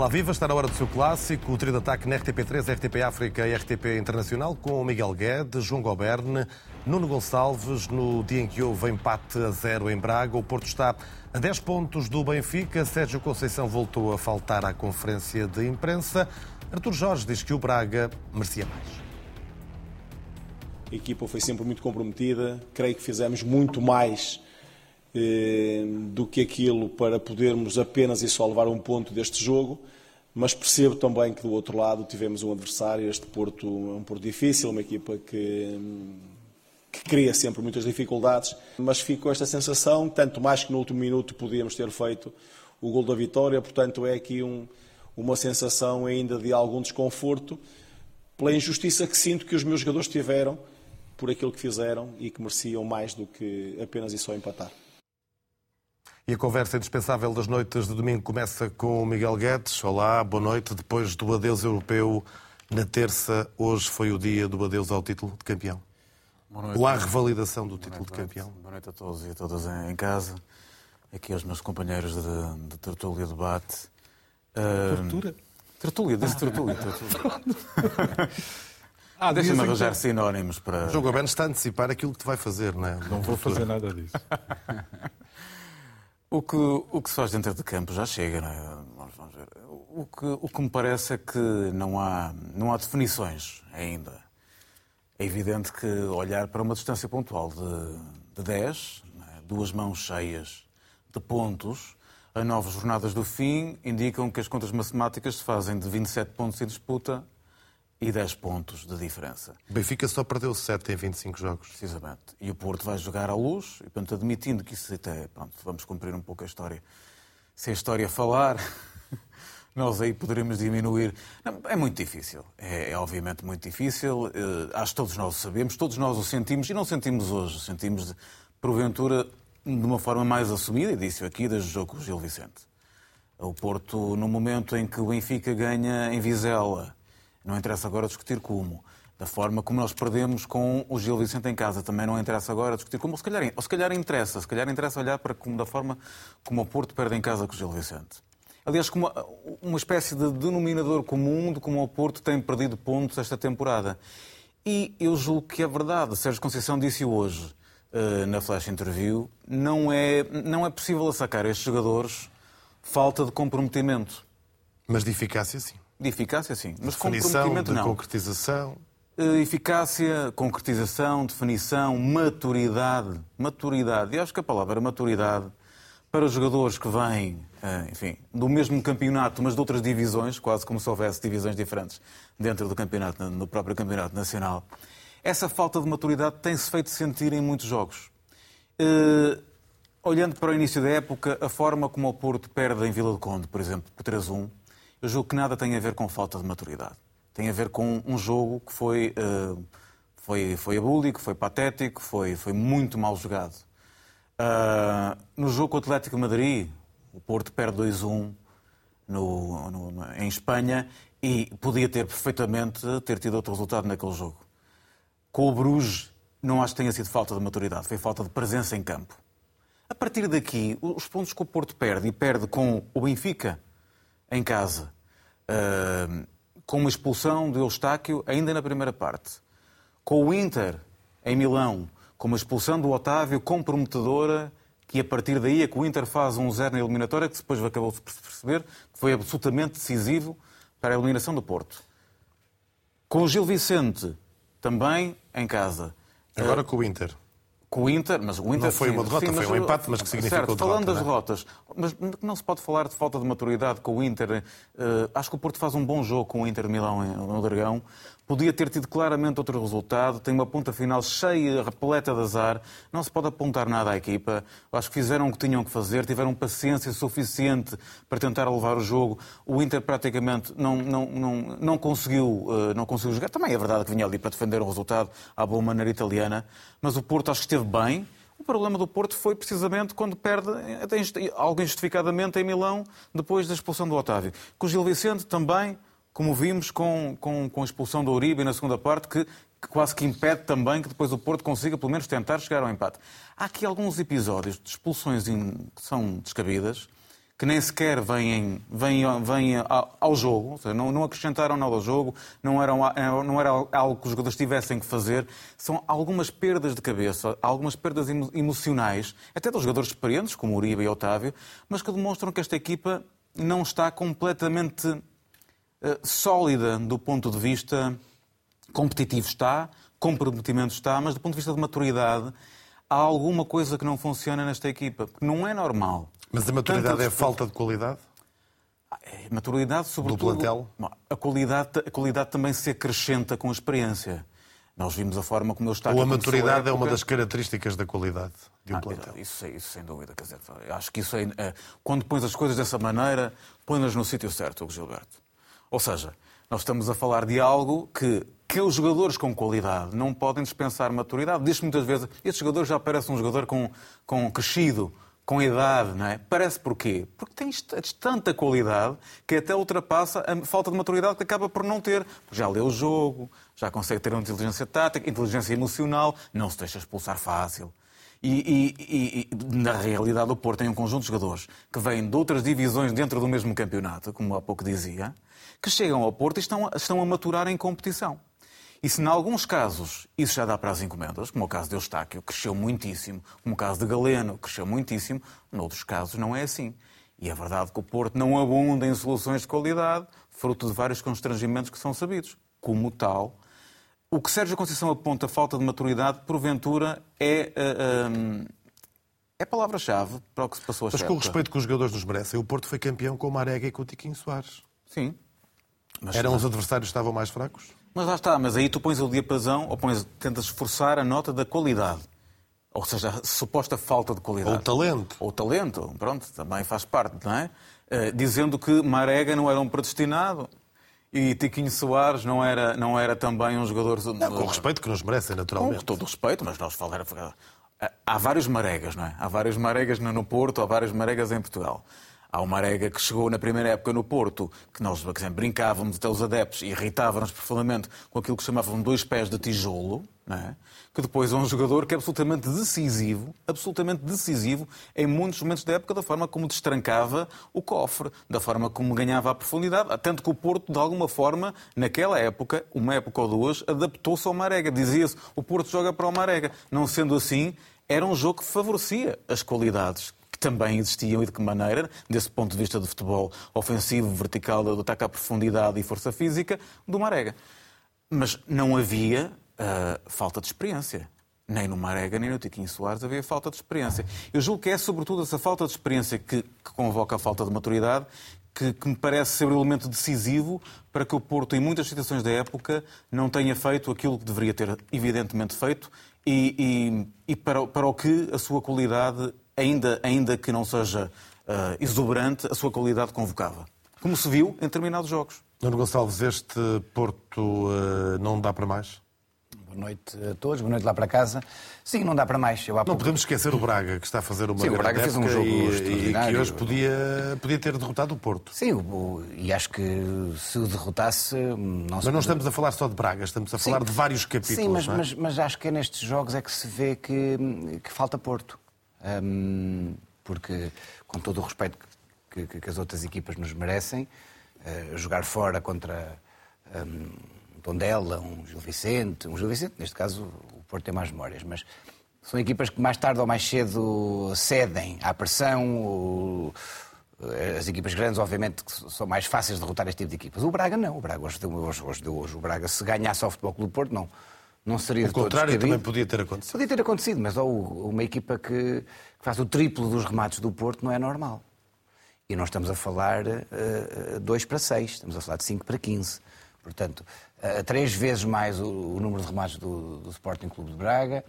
Olá, viva! Está na hora do seu clássico, o trio de ataque na RTP3, RTP África e RTP Internacional, com Miguel Guedes, João Goberne, Nuno Gonçalves, no dia em que houve empate a zero em Braga. O Porto está a 10 pontos do Benfica. Sérgio Conceição voltou a faltar à conferência de imprensa. Artur Jorge diz que o Braga merecia mais. A equipa foi sempre muito comprometida. Creio que fizemos muito mais eh, do que aquilo para podermos apenas e só levar um ponto deste jogo, mas percebo também que do outro lado tivemos um adversário, este Porto um Porto difícil, uma equipa que, que cria sempre muitas dificuldades, mas fico com esta sensação, tanto mais que no último minuto podíamos ter feito o gol da vitória, portanto é aqui um, uma sensação ainda de algum desconforto pela injustiça que sinto que os meus jogadores tiveram por aquilo que fizeram e que mereciam mais do que apenas e só empatar. E a conversa indispensável das noites de domingo começa com o Miguel Guedes. Olá, boa noite. Depois do adeus europeu na terça, hoje foi o dia do adeus ao título de campeão. Boa noite. Ou à revalidação do título de campeão. Boa noite a todos e a todas em casa. Aqui aos meus companheiros de, de tertúlia debate. Tortura? Uh, tertúlia, disse tertúlia. ah, Deixa-me arranjar sinónimos para. O João Gomes está a antecipar aquilo que te vai fazer, não é? Não vou fazer nada disso. O que, o que se faz dentro de campo já chega, não é? Vamos, vamos ver. O que, o que me parece é que não há, não há definições ainda. É evidente que olhar para uma distância pontual de, de 10, é? duas mãos cheias de pontos, a nove jornadas do fim indicam que as contas matemáticas se fazem de 27 pontos em disputa e 10 pontos de diferença. O Benfica só perdeu 7 em 25 jogos. Precisamente. E o Porto vai jogar à luz, e portanto, admitindo que isso até, pronto, vamos cumprir um pouco a história. Se a história falar, nós aí poderemos diminuir. Não, é muito difícil. É, é, obviamente muito difícil. Uh, acho que todos nós o sabemos, todos nós o sentimos, e não sentimos hoje, sentimos, de, porventura, de uma forma mais assumida, e disse aqui, desde o jogo com o Gil Vicente. O Porto, no momento em que o Benfica ganha em Vizela, não interessa agora discutir como. Da forma como nós perdemos com o Gil Vicente em casa, também não interessa agora discutir como. Ou se calhar, ou se calhar interessa, se calhar interessa olhar para como, da forma como o Porto perde em casa com o Gil Vicente. Aliás, como uma, espécie de denominador comum de como o Porto tem perdido pontos esta temporada. E eu julgo que é verdade. Sérgio Conceição disse hoje, uh, na flash interview, não é, não é possível sacar estes jogadores falta de comprometimento. Mas de eficácia, sim. De eficácia, sim. Mas definição, comprometimento, de não. concretização. Eficácia, concretização, definição, maturidade. Maturidade. E acho que a palavra maturidade, para os jogadores que vêm, eh, enfim, do mesmo campeonato, mas de outras divisões, quase como se houvesse divisões diferentes dentro do campeonato, no próprio campeonato nacional, essa falta de maturidade tem-se feito sentir em muitos jogos. Uh, olhando para o início da época, a forma como o Porto perde em Vila do Conde, por exemplo, por 3-1, eu julgo que nada tem a ver com falta de maturidade. Tem a ver com um jogo que foi, uh, foi, foi abúlico, foi patético, foi, foi muito mal jogado. Uh, no jogo com o Atlético de Madrid, o Porto perde 2-1 no, no, em Espanha e podia ter perfeitamente ter tido outro resultado naquele jogo. Com o Bruges, não acho que tenha sido falta de maturidade, foi falta de presença em campo. A partir daqui, os pontos que o Porto perde e perde com o Benfica, em casa, uh, com uma expulsão de Eustáquio ainda na primeira parte, com o Inter em Milão, com uma expulsão do Otávio comprometedora, que a partir daí é que o Inter faz um zero na eliminatória, que depois acabou de perceber que foi absolutamente decisivo para a eliminação do Porto. Com o Gil Vicente, também em casa. Agora com o Inter com o Inter, mas o Inter não foi uma derrota, sim, foi um empate, mas que significou certo, derrota. Falando das é? derrotas, mas não se pode falar de falta de maturidade com o Inter. Uh, acho que o Porto faz um bom jogo com o Inter de Milão no Dragão. Podia ter tido claramente outro resultado. Tem uma ponta final cheia, repleta de azar. Não se pode apontar nada à equipa. Acho que fizeram o que tinham que fazer, tiveram paciência suficiente para tentar levar o jogo. O Inter praticamente não, não, não, não, conseguiu, uh, não conseguiu jogar. Também é verdade que vinha ali para defender o resultado à boa maneira italiana. Mas o Porto acho que esteve bem. O problema do Porto foi precisamente quando perde, algo injustificadamente, em Milão, depois da expulsão do Otávio. Com o Gil Vicente também como vimos com, com, com a expulsão do Uribe na segunda parte, que, que, quase que impede também que depois o Porto consiga pelo menos tentar chegar ao empate. Há aqui alguns episódios de expulsões que são descabidas, que nem sequer vêm, vêm, vêm ao jogo, seja, não, não, acrescentaram nada ao jogo, não, eram, não era algo que os jogadores tivessem que fazer. São algumas perdas de cabeça, algumas perdas emocionais, até dos jogadores experientes, como Uribe e Otávio, mas que demonstram que esta equipa não está completamente sólida do ponto de vista competitivo. Está, comprometimento está, mas do ponto de vista de maturidade, há alguma coisa que não funciona nesta equipa. Não é normal mas a maturidade Tanto... é falta de qualidade? É maturidade, sobretudo. Do plantel? A qualidade, a qualidade também se acrescenta com a experiência. Nós vimos a forma como ele está Ou a maturidade a é uma das características da qualidade de um ah, plantel. Isso, isso sem dúvida. Quer dizer, acho que isso é, é, quando pões as coisas dessa maneira, põe-nas no sítio certo, Gilberto. Ou seja, nós estamos a falar de algo que, que os jogadores com qualidade não podem dispensar maturidade. Diz-se muitas vezes, este jogador já parece um jogador com, com crescido, com idade, não é? Parece porquê? Porque tens tanta qualidade que até ultrapassa a falta de maturidade que acaba por não ter. Já lê o jogo, já consegue ter uma inteligência tática, inteligência emocional, não se deixa expulsar fácil. E, e, e, na realidade o Porto tem um conjunto de jogadores que vêm de outras divisões dentro do mesmo campeonato, como há pouco dizia, que chegam ao Porto e estão, estão a maturar em competição. E se, em alguns casos, isso já dá para as encomendas, como o caso de Eustáquio, cresceu muitíssimo, como o caso de Galeno, cresceu muitíssimo, noutros casos não é assim. E é verdade que o Porto não abunda em soluções de qualidade, fruto de vários constrangimentos que são sabidos. Como tal, o que Sérgio Conceição aponta a falta de maturidade, porventura, é. Uh, uh, é palavra-chave para o que se passou a Mas com o respeito que os jogadores nos merecem, o Porto foi campeão com o Marega e com o Tiquinho Soares. Sim. Mas, Eram os adversários que estavam mais fracos? Mas lá está, mas aí tu pões o diapasão ou pões, tentas esforçar a nota da qualidade. Ou seja, a suposta falta de qualidade. Ou talento. Ou talento, pronto, também faz parte, não é? Uh, dizendo que Marega não era um predestinado e Tiquinho Soares não era, não era também um jogador... Não, com respeito que nos merecem, naturalmente. Com todo o respeito, mas nós falar... Há vários Maregas, não é? Há vários Maregas no Porto, há vários Maregas em Portugal. Há uma arega que chegou na primeira época no Porto, que nós por exemplo, brincávamos até os adeptos e irritávamos profundamente com aquilo que chamavam dois pés de tijolo, é? que depois é um jogador que é absolutamente decisivo, absolutamente decisivo em muitos momentos da época, da forma como destrancava o cofre, da forma como ganhava a profundidade. Tanto que o Porto, de alguma forma, naquela época, uma época ou duas, adaptou-se ao Marega. Dizia-se, o Porto joga para o Marega. Não sendo assim, era um jogo que favorecia as qualidades também existiam e de que maneira, desse ponto de vista do futebol ofensivo, vertical, do ataque à profundidade e força física, do Marega. Mas não havia uh, falta de experiência. Nem no Marega, nem no Tiquinho Soares havia falta de experiência. Eu julgo que é sobretudo essa falta de experiência que, que convoca a falta de maturidade que, que, me parece ser o elemento decisivo para que o Porto, em muitas situações da época, não tenha feito aquilo que deveria ter evidentemente feito e, e, e para, para o que a sua qualidade ainda, ainda que não seja uh, exuberante, a sua qualidade convocava. Como se viu em determinados jogos. Nuno Gonçalves, este Porto uh, não dá para mais? Boa noite a todos, boa noite lá para casa. Sim, não dá para mais. Eu não pouco... podemos esquecer o Braga, que está a fazer uma Sim, o Braga fez um jogo e, e que hoje podia, podia ter derrotado o Porto. Sim, o, e acho que se o derrotasse... Não mas não estamos a falar só de Braga, estamos a Sim. falar de vários capítulos. Sim, mas, é? mas, mas, acho que é nestes jogos é que se vê que, que falta Porto. Um, porque, com todo o respeito que, que, que as outras equipas nos merecem, uh, jogar fora contra um, Tondela, um Gil Vicente, um Gil Vicente, neste caso o Porto tem mais memórias, mas são equipas que mais tarde ou mais cedo cedem à pressão. O, as equipas grandes, obviamente, são mais fáceis de derrotar este tipo de equipas. O Braga não. O Braga hoje deu hoje, hoje, hoje. O Braga, se ganhasse ao Futebol Clube do Porto, não, não seria o contrário também podia ter acontecido. Podia ter acontecido, mas ou uma equipa que, que, faz o triplo dos remates do Porto não é normal. E nós estamos a falar uh, 2 para 6, estamos a falar de 5 para 15. Portanto, uh, três vezes mais o, o, número de remates do, do Sporting Clube de Braga,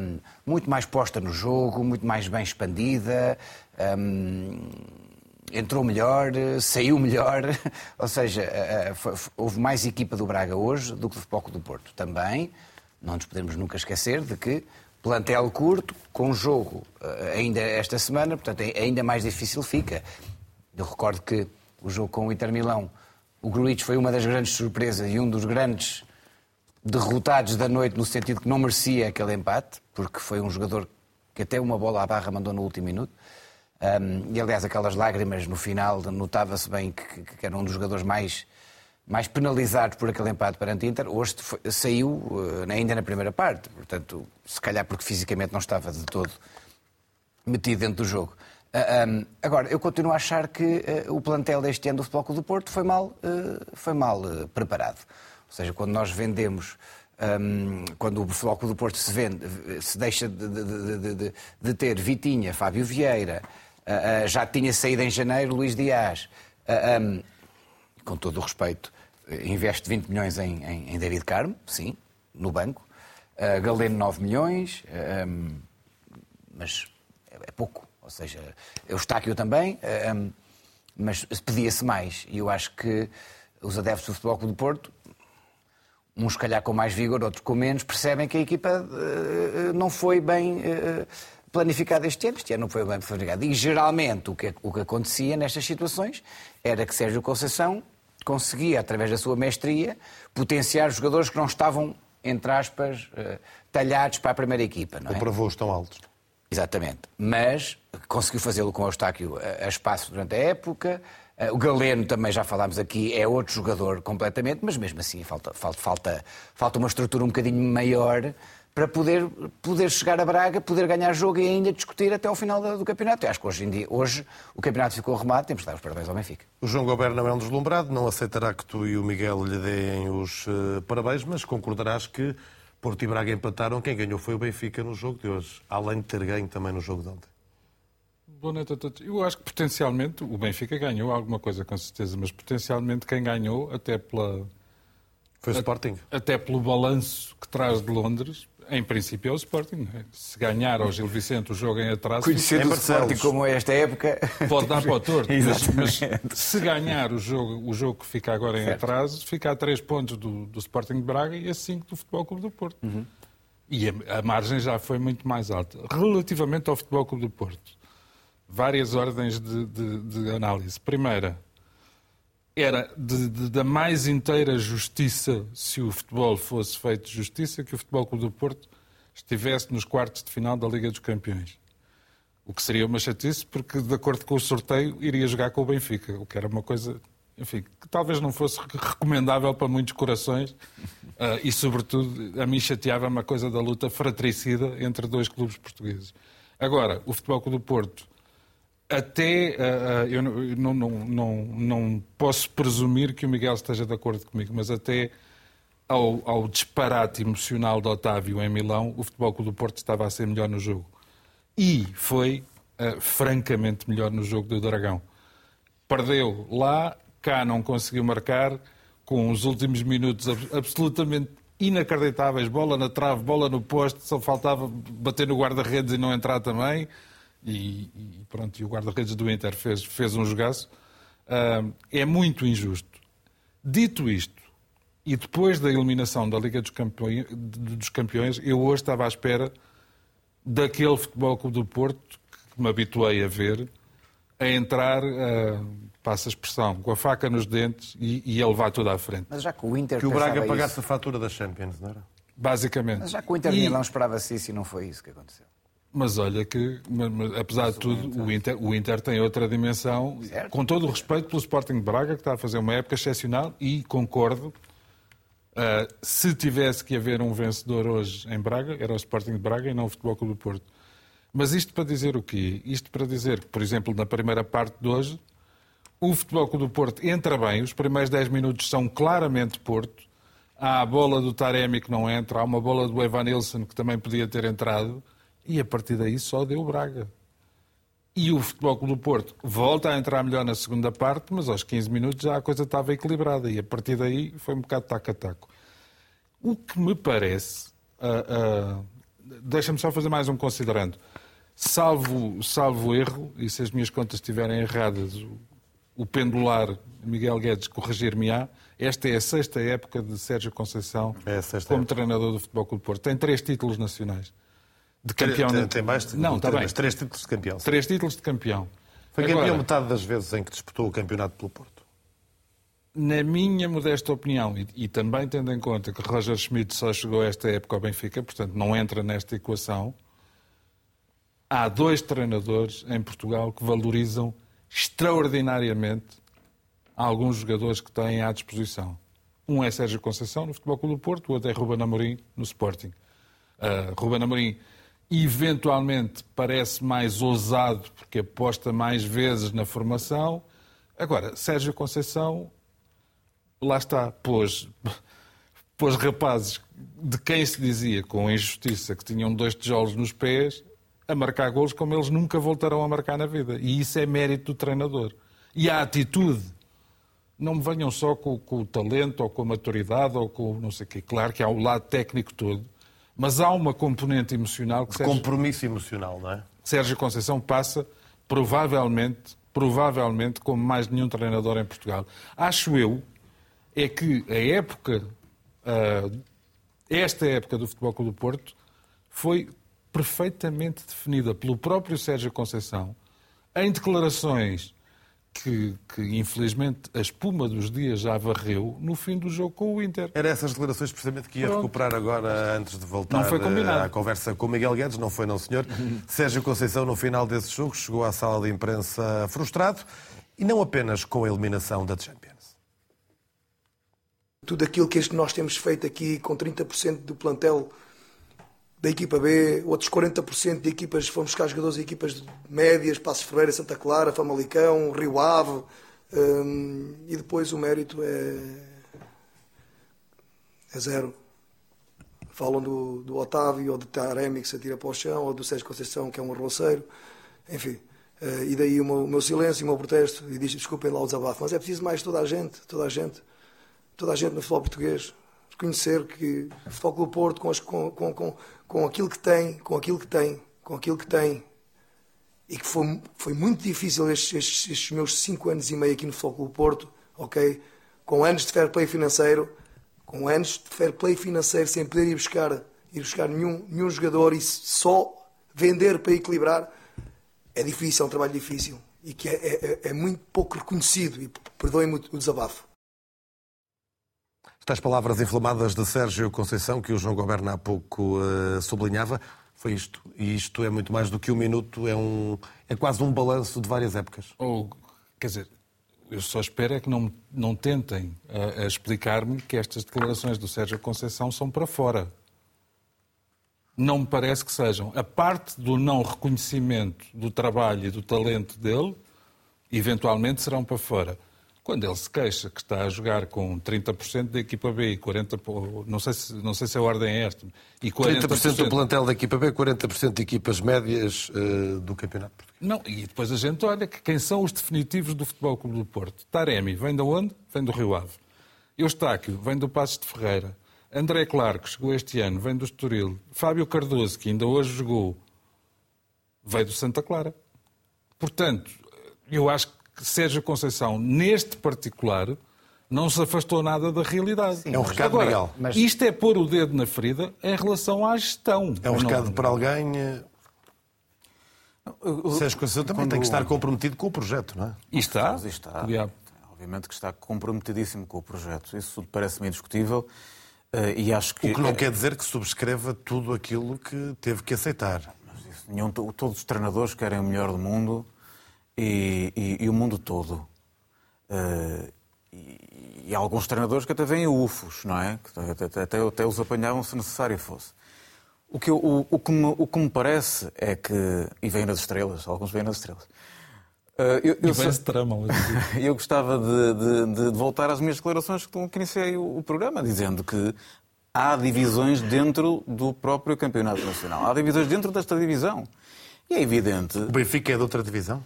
um, muito mais posta no jogo, muito mais bem expandida. Um, entrou melhor, saiu melhor, ou seja, eh, eh, houve mais equipa do Braga hoje do que do Futebol do Porto. Também, não nos podemos nunca esquecer de que plantel curto, com jogo eh, ainda esta semana, portanto ainda mais difícil fica. Eu recordo que o jogo com o Inter Milão, o Gruitch foi uma das grandes surpresas e um dos grandes derrotados da noite no sentido que não merecia aquele empate, porque foi um jogador que até uma bola à barra mandou no último minuto. Um, e aliás, aquelas lágrimas no final, notava-se bem que, que, era um dos jogadores mais, mais penalizados por aquele empate perante Inter. Hoje foi, saiu uh, ainda na primeira parte, portanto, se calhar porque fisicamente não estava de todo metido dentro do jogo. Uh, ah, um, agora, eu continuo a achar que uh, o plantel deste ano do Futebol Clube do Porto foi mal, uh, foi mal preparado. Ou seja, quando nós vendemos, um, quando o Futebol do Porto se vende, se deixa de, de, de, de ter Vitinha, Fábio Vieira, já tinha saído em janeiro Luís Dias, um, com todo o respeito, investe 20 milhões em, em, em David Carmo, sim, no banco, Galeno 9 milhões, mas é pouco. Ou seja, Eustáquio também, eh, mas pedia-se mais. E eu acho que os adeptos do Futebol Clube do Porto, uns calhar com mais vigor, outros com menos, percebem que a equipa não foi bem eh, planificada este ano. Este ano não foi bem planificada. E geralmente o que, o que acontecia nestas situações era que Sérgio Conceição conseguia, através da sua mestria, potenciar jogadores que não estavam, entre aspas, talhados para a primeira equipa. Não é? Ou para voos tão altos. Exatamente. Mas conseguiu fazê-lo com o Eustáquio a espaço durante a época. Eh, o Galeno também já falámos aqui, é outro jogador completamente, mas mesmo assim falta, falta, falta, falta uma estrutura um bocadinho maior para poder, poder chegar a Braga, poder ganhar jogo e ainda discutir até ao final do campeonato. Eu acho que hoje em dia, hoje o campeonato ficou arrumado, temos de dar os parabéns ao Benfica. O João Goberno não é um deslumbrado, não aceitará que tu e o Miguel lhe deem os uh, parabéns, mas concordarás que Porto e Braga empataram. Quem ganhou foi o Benfica no jogo de hoje, além de ter ganho também no jogo de ontem. Boa noite a todos. Eu acho que potencialmente o Benfica ganhou alguma coisa, com certeza, mas potencialmente quem ganhou, até pela. Foi o Sporting. Até pelo balanço que traz de Londres, em princípio é o Sporting. É? Se ganhar ao Gil Vicente o jogo em atraso. Conhecendo o Sporting como é esta época. Pode dar para o torto. mas, mas, se ganhar o jogo, o jogo que fica agora em certo. atraso, fica a 3 pontos do, do, Sporting de Braga e a 5 do Futebol Clube do Porto. Uhum. E a, a, margem já foi muito mais alta. Relativamente ao Futebol Clube do Porto, várias ordens de, de, de análise. Primeira, era de, de, da mais inteira justiça, se o futebol fosse feito justiça, que o Futebol Clube do Porto estivesse nos quartos de final da Liga dos Campeões. O que seria uma chatice, porque, de acordo com o sorteio, iria jogar com o Benfica, o que era uma coisa, enfim, que talvez não fosse recomendável para muitos corações. Uh, e, sobretudo, a mim chateava-me a coisa da luta fratricida entre dois clubes portugueses. Agora, o Futebol Clube do Porto até uh, eu não, não, não, não, posso presumir que o Miguel esteja de acordo comigo, mas até ao, ao disparate emocional de Otávio em Milão, o Futebol Clube do Porto estava a ser melhor no jogo. E foi uh, francamente melhor no jogo do Dragão. Perdeu lá, cá não conseguiu marcar, com os últimos minutos absolutamente inacreditáveis, bola na trave, bola no poste, só faltava bater no guarda-redes e não entrar também e, e pronto, e o guarda-redes do Inter fez, fez um jogaço, uh, é muito injusto. Dito isto, e depois da eliminação da Liga dos Campeões, dos Campeões eu hoje estava à espera daquele Futebol Clube do Porto que me habituei a ver, a entrar, uh, passa a expressão, com a faca nos dentes e, e a levar tudo à frente. Mas já que o Inter Que o Braga pagasse isso. a fatura da Champions, não era? Basicamente. Mas já que o Inter e... Milão esperava-se isso e não foi isso que aconteceu. Mas olha que, mas, mas, apesar mas de tudo, o Inter, o Inter tem outra dimensão, certo. com todo o respeito pelo Sporting de Braga, que está a fazer uma época excepcional, e concordo, uh, se tivesse que haver um vencedor hoje em Braga, era o Sporting de Braga e não o Futebol Clube do Porto. Mas isto para dizer o quê? Isto para dizer que, por exemplo, na primeira parte de hoje, o Futebol Clube do Porto entra bem, os primeiros 10 minutos são claramente Porto, há a bola do Taremi que não entra, há uma bola do Evan Nilsson que também podia ter entrado, e a partir daí só deu Braga. E o Futebol Clube do Porto volta a entrar melhor na segunda parte, mas aos 15 minutos já a coisa estava equilibrada e a partir daí foi um bocado taco a taco. O que me parece, uh, uh, deixa-me só fazer mais um considerando, salvo, salvo erro, e se as minhas contas estiverem erradas, o, o pendular Miguel Guedes corrigir-me-á, esta é a sexta época de Sérgio Conceição é como época. treinador do Futebol Clube do Porto. Tem três títulos nacionais de campeão. Tem, tem mais de, não, está bem. três títulos de campeão. Três títulos de campeão. Foi Agora, campeão metade das vezes em que disputou o campeonato pelo Porto. Na minha modesta opinião, e, e, também tendo em conta que Roger Schmidt só chegou a esta época ao Benfica, portanto não entra nesta equação, há dois treinadores em Portugal que valorizam extraordinariamente alguns jogadores que têm à disposição. Um é Sérgio Conceição, no Futebol Clube do Porto, o outro é Ruben Amorim, no Sporting. Uh, Ruben Amorim, eventualmente, parece mais ousado, porque aposta mais vezes na formação. Agora, Sérgio Conceição, lá está, pôs, pôs rapazes de quem se dizia, com injustiça, que tinham dois tijolos nos pés, a marcar golos como eles nunca voltarão a marcar na vida. E isso é mérito do treinador. E a atitude. Não me venham só com, com o talento, ou com a maturidade, ou com não sei o quê. Claro que há o lado técnico todo, mas há uma componente emocional que... Sérgio, compromisso emocional, não é? Sérgio Conceição passa, provavelmente, provavelmente, como mais nenhum treinador em Portugal. Acho eu, é que a época, esta época do Futebol Clube do Porto, foi perfeitamente definida pelo próprio Sérgio Conceição, em declarações que, que, infelizmente a espuma dos dias já varreu no fim do jogo com o Inter. Era essas declarações precisamente que ia Pronto. recuperar agora antes de voltar à conversa com o Miguel Guedes, não foi não senhor. Sérgio Conceição no final desse jogo chegou à sala de imprensa frustrado e não apenas com a eliminação da Champions. Tudo aquilo que nós temos feito aqui com 30% do plantel da equipa B, outros 40% de equipas, fomos buscar jogadores de equipas médias, Passos Ferreira, Santa Clara, Famalicão, Rio Ave, hum, e depois o mérito é, é zero. Falam do, do Otávio ou do Taremi que se atira para o chão, ou do Sérgio Conceição que é um arroceiro, enfim. Uh, e daí o meu, o meu, silêncio, o meu protesto, e diz desculpem lá o desabafo, mas é preciso mais toda a gente, toda a gente, toda a gente no futebol português, reconhecer que o Futebol Clube Porto, com, as, com, com, com, aquilo que tem, com aquilo que tem, com aquilo que tem, e que foi, foi muito difícil estes, estes, estes meus cinco anos e meio aqui no Futebol Clube Porto, ok? Com anos de fair play financeiro, com anos de fair play financeiro, sem poder ir buscar, ir buscar nenhum, nenhum jogador e só vender para equilibrar, é difícil, é um trabalho difícil e que é, é, é muito pouco reconhecido. E perdoem-me o desabafo. Estas palavras inflamadas de Sérgio Conceição, que o João Goberna há pouco uh, sublinhava, foi isto. E isto é muito mais do que um minuto, é, um, é quase um balanço de várias épocas. Ou, quer dizer, eu só espero é que não, não tentem uh, explicar-me que estas declarações do Sérgio Conceição são para fora. Não me parece que sejam. A parte do não reconhecimento do trabalho e do talento dele, eventualmente serão para fora. Quando ele se queixa que está a jogar com 30% da equipa B e 40%, não sei se, não sei se a ordem é esta, e 40%, 30% do plantel da equipa B, 40% de equipas médias uh, do campeonato português. Não, e depois a gente olha que quem são os definitivos do Futebol Clube do Porto. Taremi vem de onde? Vem do Rio Ave. Eustáquio vem do Passos de Ferreira. André Claro, que chegou este ano, vem do Estoril. Fábio Cardoso, que ainda hoje jogou, veio do Santa Clara. Portanto, eu acho que Sérgio Conceição, neste particular, não se afastou nada da realidade. Sim, é um recado Agora, legal. Mas... Isto é pôr o dedo na ferida em relação à gestão. É um recado não... para alguém. Eh, Sérgio Conceição também Quando... tem que estar comprometido com o projeto, não é? E está. E está. Obviamente que está comprometidíssimo com o projeto. Isso parece-me indiscutível. Eh, e acho que... O que não quer dizer que subscreva tudo aquilo que teve que aceitar. Isso, nenhum, todos os treinadores querem o melhor do mundo e, e, e o mundo todo. Uh, e, e, há alguns treinadores que até vêm ufos, não é? Que até, até, até os apanhavam se necessário fosse. O que, o, o, que me, o que me parece é que. E vêm nas estrelas, alguns vêm nas estrelas. Uh, eu, eu, tramam. eu gostava de, de, de, voltar às minhas declarações que iniciei o, o programa, dizendo que há divisões dentro do próprio campeonato nacional. Há divisões dentro desta divisão. E é evidente. O Benfica é de outra divisão?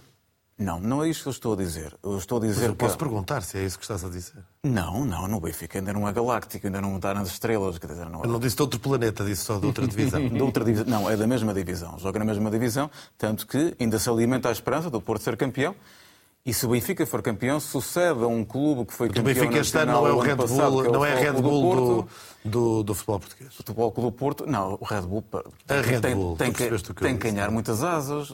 Não, não é isso que eu estou a dizer. Eu estou a dizer Mas eu posso que... perguntar se é isso que estás a dizer. Não, não, no Benfica ainda não é galáctico, ainda não está nas estrelas. Quer dizer, não... É- eu não disse de outro planeta, disse só de outra divisão. de outra divisão. Não, é da mesma divisão. Joga na mesma divisão, tanto que ainda se alimenta a esperança do Porto ser campeão. E se o Benfica for campeão, sucede a um clube que foi campeão. O Benfica este ano não é o Red Bull, passado, é o não é Red Bull do, do, do, futebol português. O futebol Clube do Porto, não, o Red Bull, a Red tem, Bull, tem, que, tem que ganhar muitas asas,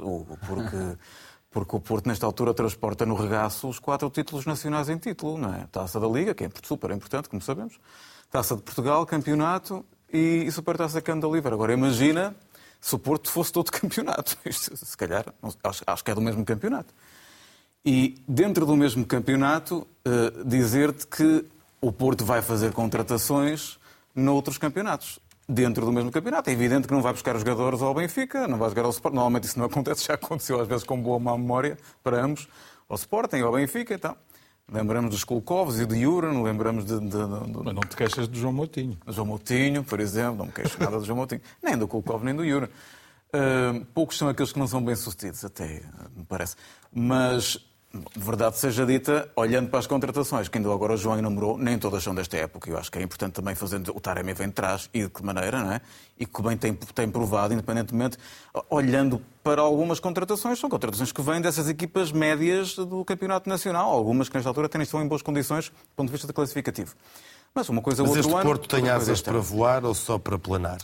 porque porque o Porto, nesta altura, transporta no regaço os quatro títulos nacionais em título, não é? Taça da Liga, que é super importante, como sabemos, Taça de Portugal, Campeonato e, e Supertaça da Oliveira. Agora, imagina se o Porto fosse todo campeonato. Se calhar, acho, acho que é do mesmo campeonato. E dentro do mesmo campeonato, uh, dizer-te que o Porto vai fazer contratações noutros campeonatos. Dentro do mesmo campeonato. É evidente que não vai buscar os jogadores ao Benfica, não vai jogar ao Sport. Normalmente isso não acontece, já aconteceu às vezes com boa má memória para ambos, ao Sporting, ao Benfica e tal. Lembramos dos Kulkovs e do Juran, lembramos de, de, de, Mas não te queixas do João Moutinho. João Moutinho, por exemplo, não me queixo nada do João Moutinho. Nem do Kulkov, nem do Juran. Uh, poucos são aqueles que não são bem-sucedidos, até, me parece. Mas verdade seja dita, olhando para as contratações, que ainda agora o João enumerou, nem todas são desta época. Eu acho que é importante também fazer o Taremi vem de trás e de que maneira, não é? E que bem tem, tem provado, independentemente, olhando para algumas contratações, são contratações que vêm dessas equipas médias do Campeonato Nacional, algumas que nesta altura têm, estão em boas condições do ponto de vista classificativo. Mas uma coisa Mas outro este ano, Porto tem asas para voar ou só para planar?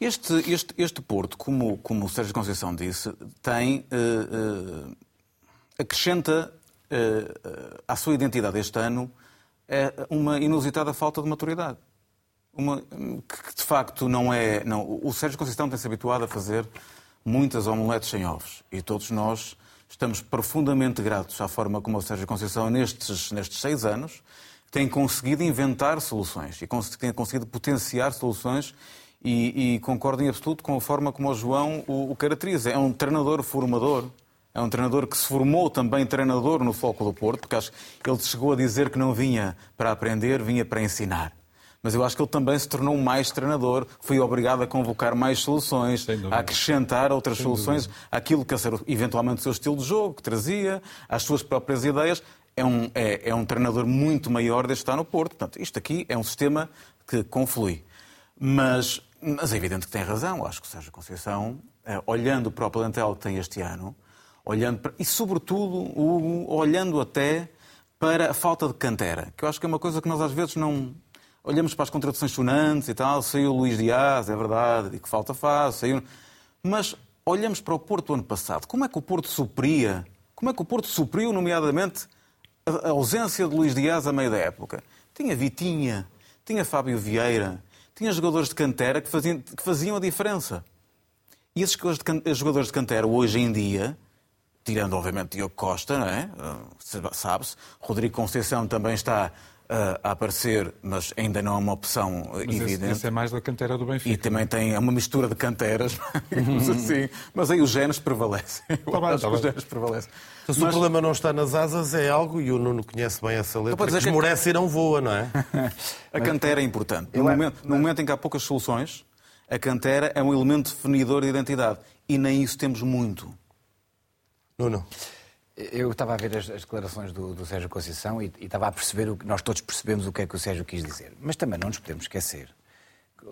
Este, este, este Porto, como, como o Sérgio Conceição disse, tem. Uh, uh, acrescenta uh, à sua identidade este ano é uma inusitada falta de maturidade. Uma, que de facto não é. Não, o Sérgio Conceição tem-se habituado a fazer muitas omeletes sem ovos. E todos nós estamos profundamente gratos à forma como o Sérgio Conceição, nestes, nestes seis anos, tem conseguido inventar soluções e tem conseguido potenciar soluções. E, e concordo em absoluto com a forma como o João o, o caracteriza. É um treinador formador é um treinador que se formou também treinador no Foco do Porto, porque acho que ele chegou a dizer que não vinha para aprender, vinha para ensinar. Mas eu acho que ele também se tornou mais treinador, foi obrigado a convocar mais soluções, a acrescentar outras Sem soluções dúvida. àquilo que era eventualmente o seu estilo de jogo, que trazia, às suas próprias ideias. É um, é, é um treinador muito maior desde estar no Porto. Portanto, isto aqui é um sistema que conflui. Mas, mas é evidente que tem razão. Acho que o Sérgio Conceição, eh, olhando para o plantel que tem este ano, olhando para, e, sobretudo, olhando até para a falta de cantera, que eu acho que é uma coisa que nós às vezes não. Olhamos para as contratações sonantes e tal, saiu o Luís Dias, é verdade, e que falta faz, saiu. Mas olhamos para o Porto ano passado, como é que o Porto supria, como é que o Porto supriu, nomeadamente, a ausência de Luís Dias a meio da época? Tinha Vitinha, tinha Fábio Vieira, tinha jogadores de cantera que faziam, que faziam a diferença. E esses jogadores de cantera, hoje em dia, tirando obviamente Diogo Costa, não é? Uh, sabe-se. Rodrigo Conceição também está uh, a aparecer, mas ainda não é uma opção mas evidente. Esse, esse é mais da cantera do Benfica. E também tem é uma mistura de canteras, digamos assim. Mas aí os genes prevalecem. Eu tá acho tá que os genes prevalecem. Então, se mas... o problema não está nas asas, é algo, e o Nuno conhece bem essa letra, que esmorece que... e não voa, não é? a cantera é importante. No, momento, no momento em que há poucas soluções, a cantera é um elemento definidor de identidade. E nem isso temos muito. Nuno. Eu estava a ver as, as declarações do, do, Sérgio Conceição e, e, estava a perceber, o que nós todos percebemos o que é que o Sérgio quis dizer. Mas também não nos podemos esquecer que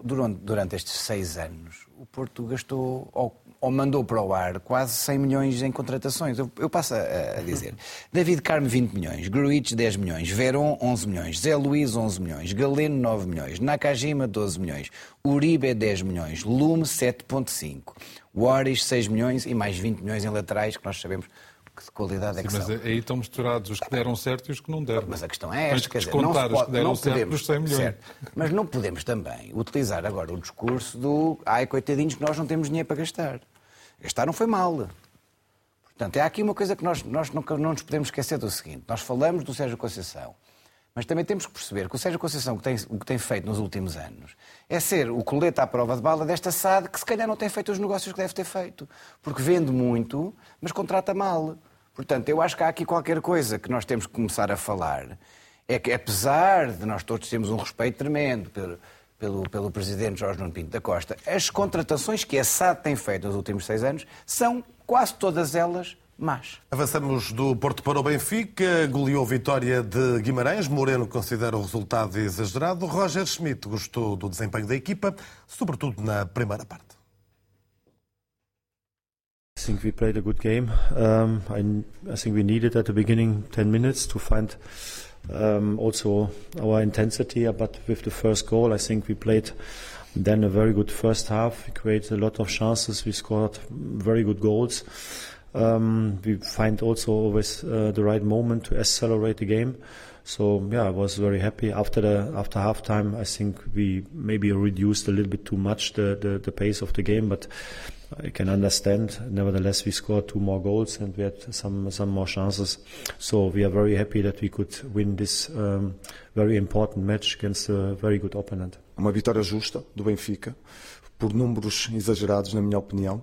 durante, durante estes seis anos o Porto gastou, ou, ou, mandou para o ar, quase 100 milhões em contratações. Eu, eu passo a, a, dizer. David Carmo, 20 milhões. Gruitch, 10 milhões. Veron, 11 milhões. Zé Luís, 11 milhões. Galeno, 9 milhões. Nakajima, 12 milhões. Uribe, 10 milhões. Lume, 7,5. Waris, 6 milhões e mais 20 milhões em laterais, que nós sabemos de qualidade é que Sim, mas são. aí estão misturados os que deram certo e os que não deram. Mas a questão é esta, quer dizer, não se pode, os que deram não certo podemos, dos 100 milhões. Certo, mas não podemos também utilizar agora o discurso do ai, coitadinhos, que nós não temos dinheiro para gastar. Gastar não foi mal. Portanto, é aqui uma coisa que nós, nós não, não nos podemos esquecer do seguinte. Nós falamos do Sérgio Conceição. Mas também temos que perceber que o Sérgio Conceição, que tem, o que tem feito nos últimos anos, é ser o colete à prova de bala desta SAD que se calhar não tem feito os negócios que deve ter feito. Porque vende muito, mas contrata mal. Portanto, eu acho que há aqui qualquer coisa que nós temos que começar a falar. É que, apesar de nós todos termos um respeito tremendo pelo, pelo, pelo presidente Jorge Nuno Pinto da Costa, as contratações que a SAD tem feito nos últimos seis anos são quase todas elas Avançamos do Porto para o Benfica, goleou Vitória de Guimarães. Moreno considera o resultado exagerado. Roger Schmidt gostou do desempenho da equipa, sobretudo na primeira parte. I think we played a good game. Um, I, I, think we needed at the beginning 10 minutes to find um, also our intensity, but with the first goal, I think we played then a very good first half. We created a lot of chances. We scored very good goals. Um, we find also always uh, the right moment to accelerate the game. So yeah, I was very happy after the after halftime. I think we maybe reduced a little bit too much the, the, the pace of the game, but I can understand. Nevertheless, we scored two more goals and we had some some more chances. So we are very happy that we could win this um, very important match against a very good opponent. Uma vitória justa do Benfica, por números exagerados, na minha opinião.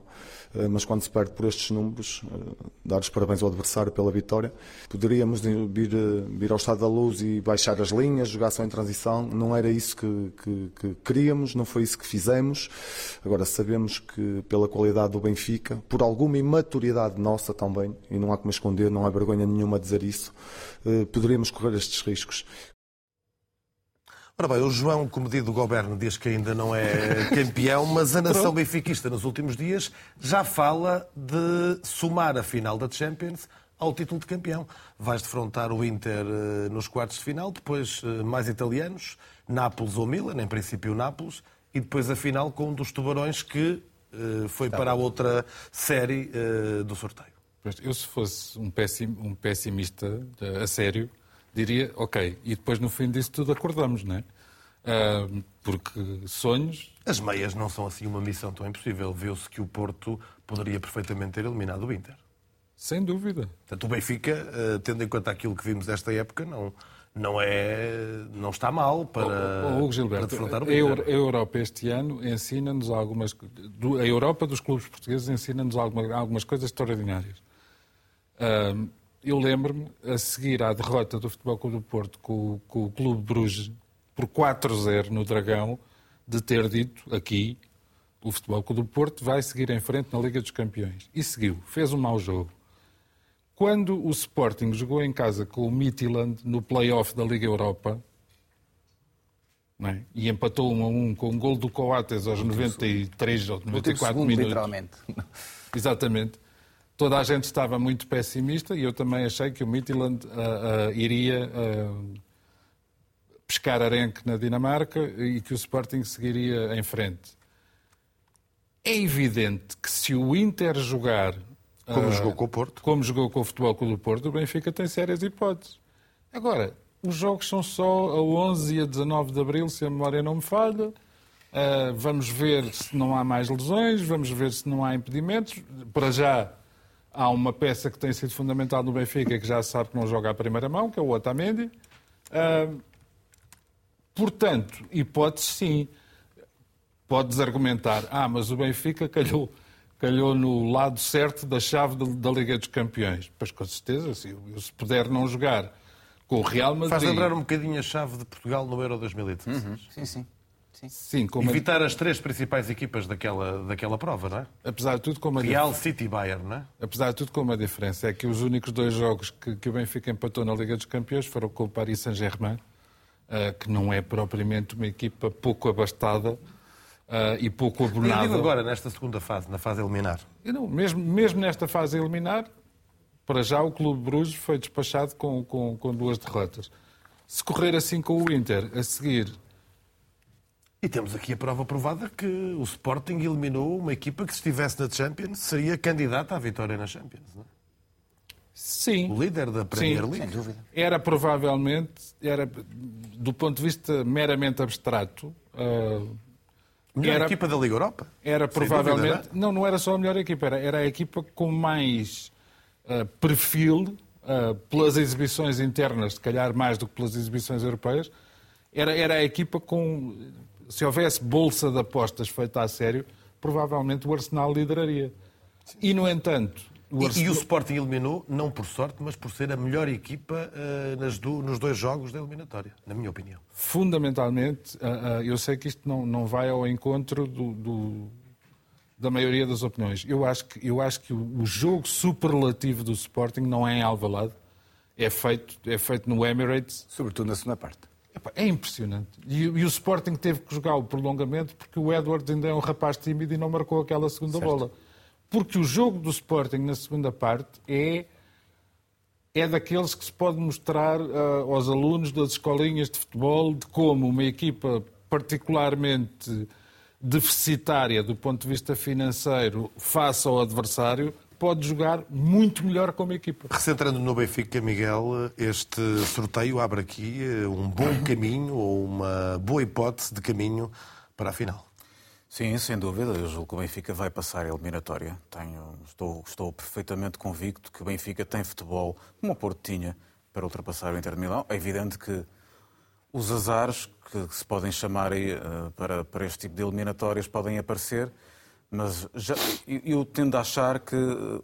Eh, mas quando se perde por estes números, eh, dar os parabéns ao adversário pela vitória. Poderíamos vir, eh, vir ao estado da luz e baixar as linhas, jogar só em transição. Não era isso que, que, que queríamos, não foi isso que fizemos. Agora sabemos que pela qualidade do Benfica, por alguma imaturidade nossa também, e não há como esconder, não há vergonha nenhuma dizer isso, poderíamos correr estes riscos. Ora bem, o João, como diz do governo, diz que ainda não é campeão, mas a nação benfiquista nos últimos dias já fala de somar a final da Champions ao título de campeão. Vais defrontar o Inter eh, nos quartos de final, depois eh, mais italianos, Nápoles ou Milan, em princípio Nápoles, e depois a final com um dos tubarões que eh, foi para a outra série do sorteio. Eu, se fosse um, pessimista a sério, diria, ok, e depois no fim disso tudo acordamos, não é? Uh, porque sonhos. As meias não são assim uma missão tão impossível. Viu-se que o Porto poderia perfeitamente ter eliminado o Inter. Sem dúvida. Portanto, o Benfica, uh, tendo em conta aquilo que vimos desta época, não, não, é, não está mal para, oh, oh, Gilberto, para defrontar o Inter. A Europa este ano ensina-nos algumas... A Europa dos clubes portugueses ensina-nos algumas, algumas coisas extraordinárias. Uh, eu lembro-me, a seguir à derrota do Futebol Clube do Porto com, com o Clube Bruges por 4-0 no Dragão, de ter dito aqui o Futebol Clube do Porto vai seguir em frente na Liga dos Campeões. E seguiu, fez um mau jogo. Quando o Sporting jogou em casa com o Midtjylland no play-off da Liga Europa é? e empatou 1 a 1 com um gol do Coates aos 93 ou 94 segundo, minutos. Literalmente. Exatamente toda a gente estava muito pessimista e eu também achei que o Midtjylland uh, uh, iria uh, pescar arenque na Dinamarca e que o Sporting seguiria em frente. É evidente que se o Inter jogar como jogou com o Porto, como jogou com o Futebol Clube do Porto, o Benfica tem sérias hipóteses. Agora, os jogos são só a 11 e a 19 de abril, se a memória não me falha. Vamos ver se não há mais lesões, vamos ver se não há impedimentos. Para já, Há uma peça que tem sido fundamental no Benfica que já sabe que não joga à primeira mão, que é o Otamendi. Uh, portanto, hipótese sim. Podes argumentar, ah, mas o Benfica calhou, calhou no lado certo da chave da Liga dos Campeões. Pois com certeza, se, se puder não jogar com o Real Madrid... Faz lembrar um bocadinho a chave de Portugal no Euro 2016. Uhum. Sim, sim. Sim. Sim como Evitar a... as três principais equipas daquela, daquela prova, não é? Apesar de tudo, como a Real dif... City Bayern, não é? Apesar de tudo, como a diferença é que os únicos dois jogos que, que o Benfica empatou na Liga dos Campeões foram com o Paris Saint-Germain, uh, que não é propriamente uma equipa pouco abastada uh, e pouco abonada. E digo agora, nesta segunda fase, na fase eliminar. Não, mesmo, mesmo nesta fase eliminar, para já o Clube Bruges foi despachado com, com, com duas derrotas. Se correr assim com o Inter, a seguir e temos aqui a prova provada que o Sporting eliminou uma equipa que, se estivesse na Champions, seria candidata à vitória na Champions. Não é? Sim. O líder da Premier Sim, League. Sem dúvida. Era provavelmente, era, do ponto de vista meramente abstrato. Uh, melhor era, equipa da Liga Europa? Era provavelmente. Dúvida, não? não, não era só a melhor equipa, era, era a equipa com mais uh, perfil, uh, pelas exibições internas, se calhar mais do que pelas exibições europeias. Era, era a equipa com se houvesse bolsa de apostas feita a sério, provavelmente o Arsenal lideraria. E, no entanto... O Arsenal... e, e, o Sporting eliminou, não por sorte, mas por ser a melhor equipa uh, do, nos dois jogos da eliminatória, na minha opinião. Fundamentalmente, uh, uh, eu sei que isto não, não vai ao encontro do, do, da maioria das opiniões. Eu acho que, eu acho que o, o jogo superlativo do Sporting não é em Alvalade, é feito, é feito no Emirates. Sobretudo na segunda parte. É impressionante. E, e, o Sporting teve que jogar o prolongamento porque o Edwards ainda é um rapaz tímido e não marcou aquela segunda certo. bola. Porque o jogo do Sporting na segunda parte é, é daqueles que se pode mostrar uh, aos alunos das escolinhas de futebol de como uma equipa particularmente deficitária do ponto de vista financeiro face ao adversário pode jogar muito melhor como equipa. Recentrando no Benfica, Miguel, este sorteio abre aqui eh, um bom caminho ou uma boa hipótese de caminho para a final. Sim, sem dúvida. Eu julgo que o Benfica vai passar a eliminatória. Tenho, estou, estou perfeitamente convicto que o Benfica tem futebol, como o Porto tinha, para ultrapassar o Inter de Milão. É evidente que os azares que se podem chamar aí, uh, para, para este tipo de eliminatórias podem aparecer, mas já, eu tendo a achar que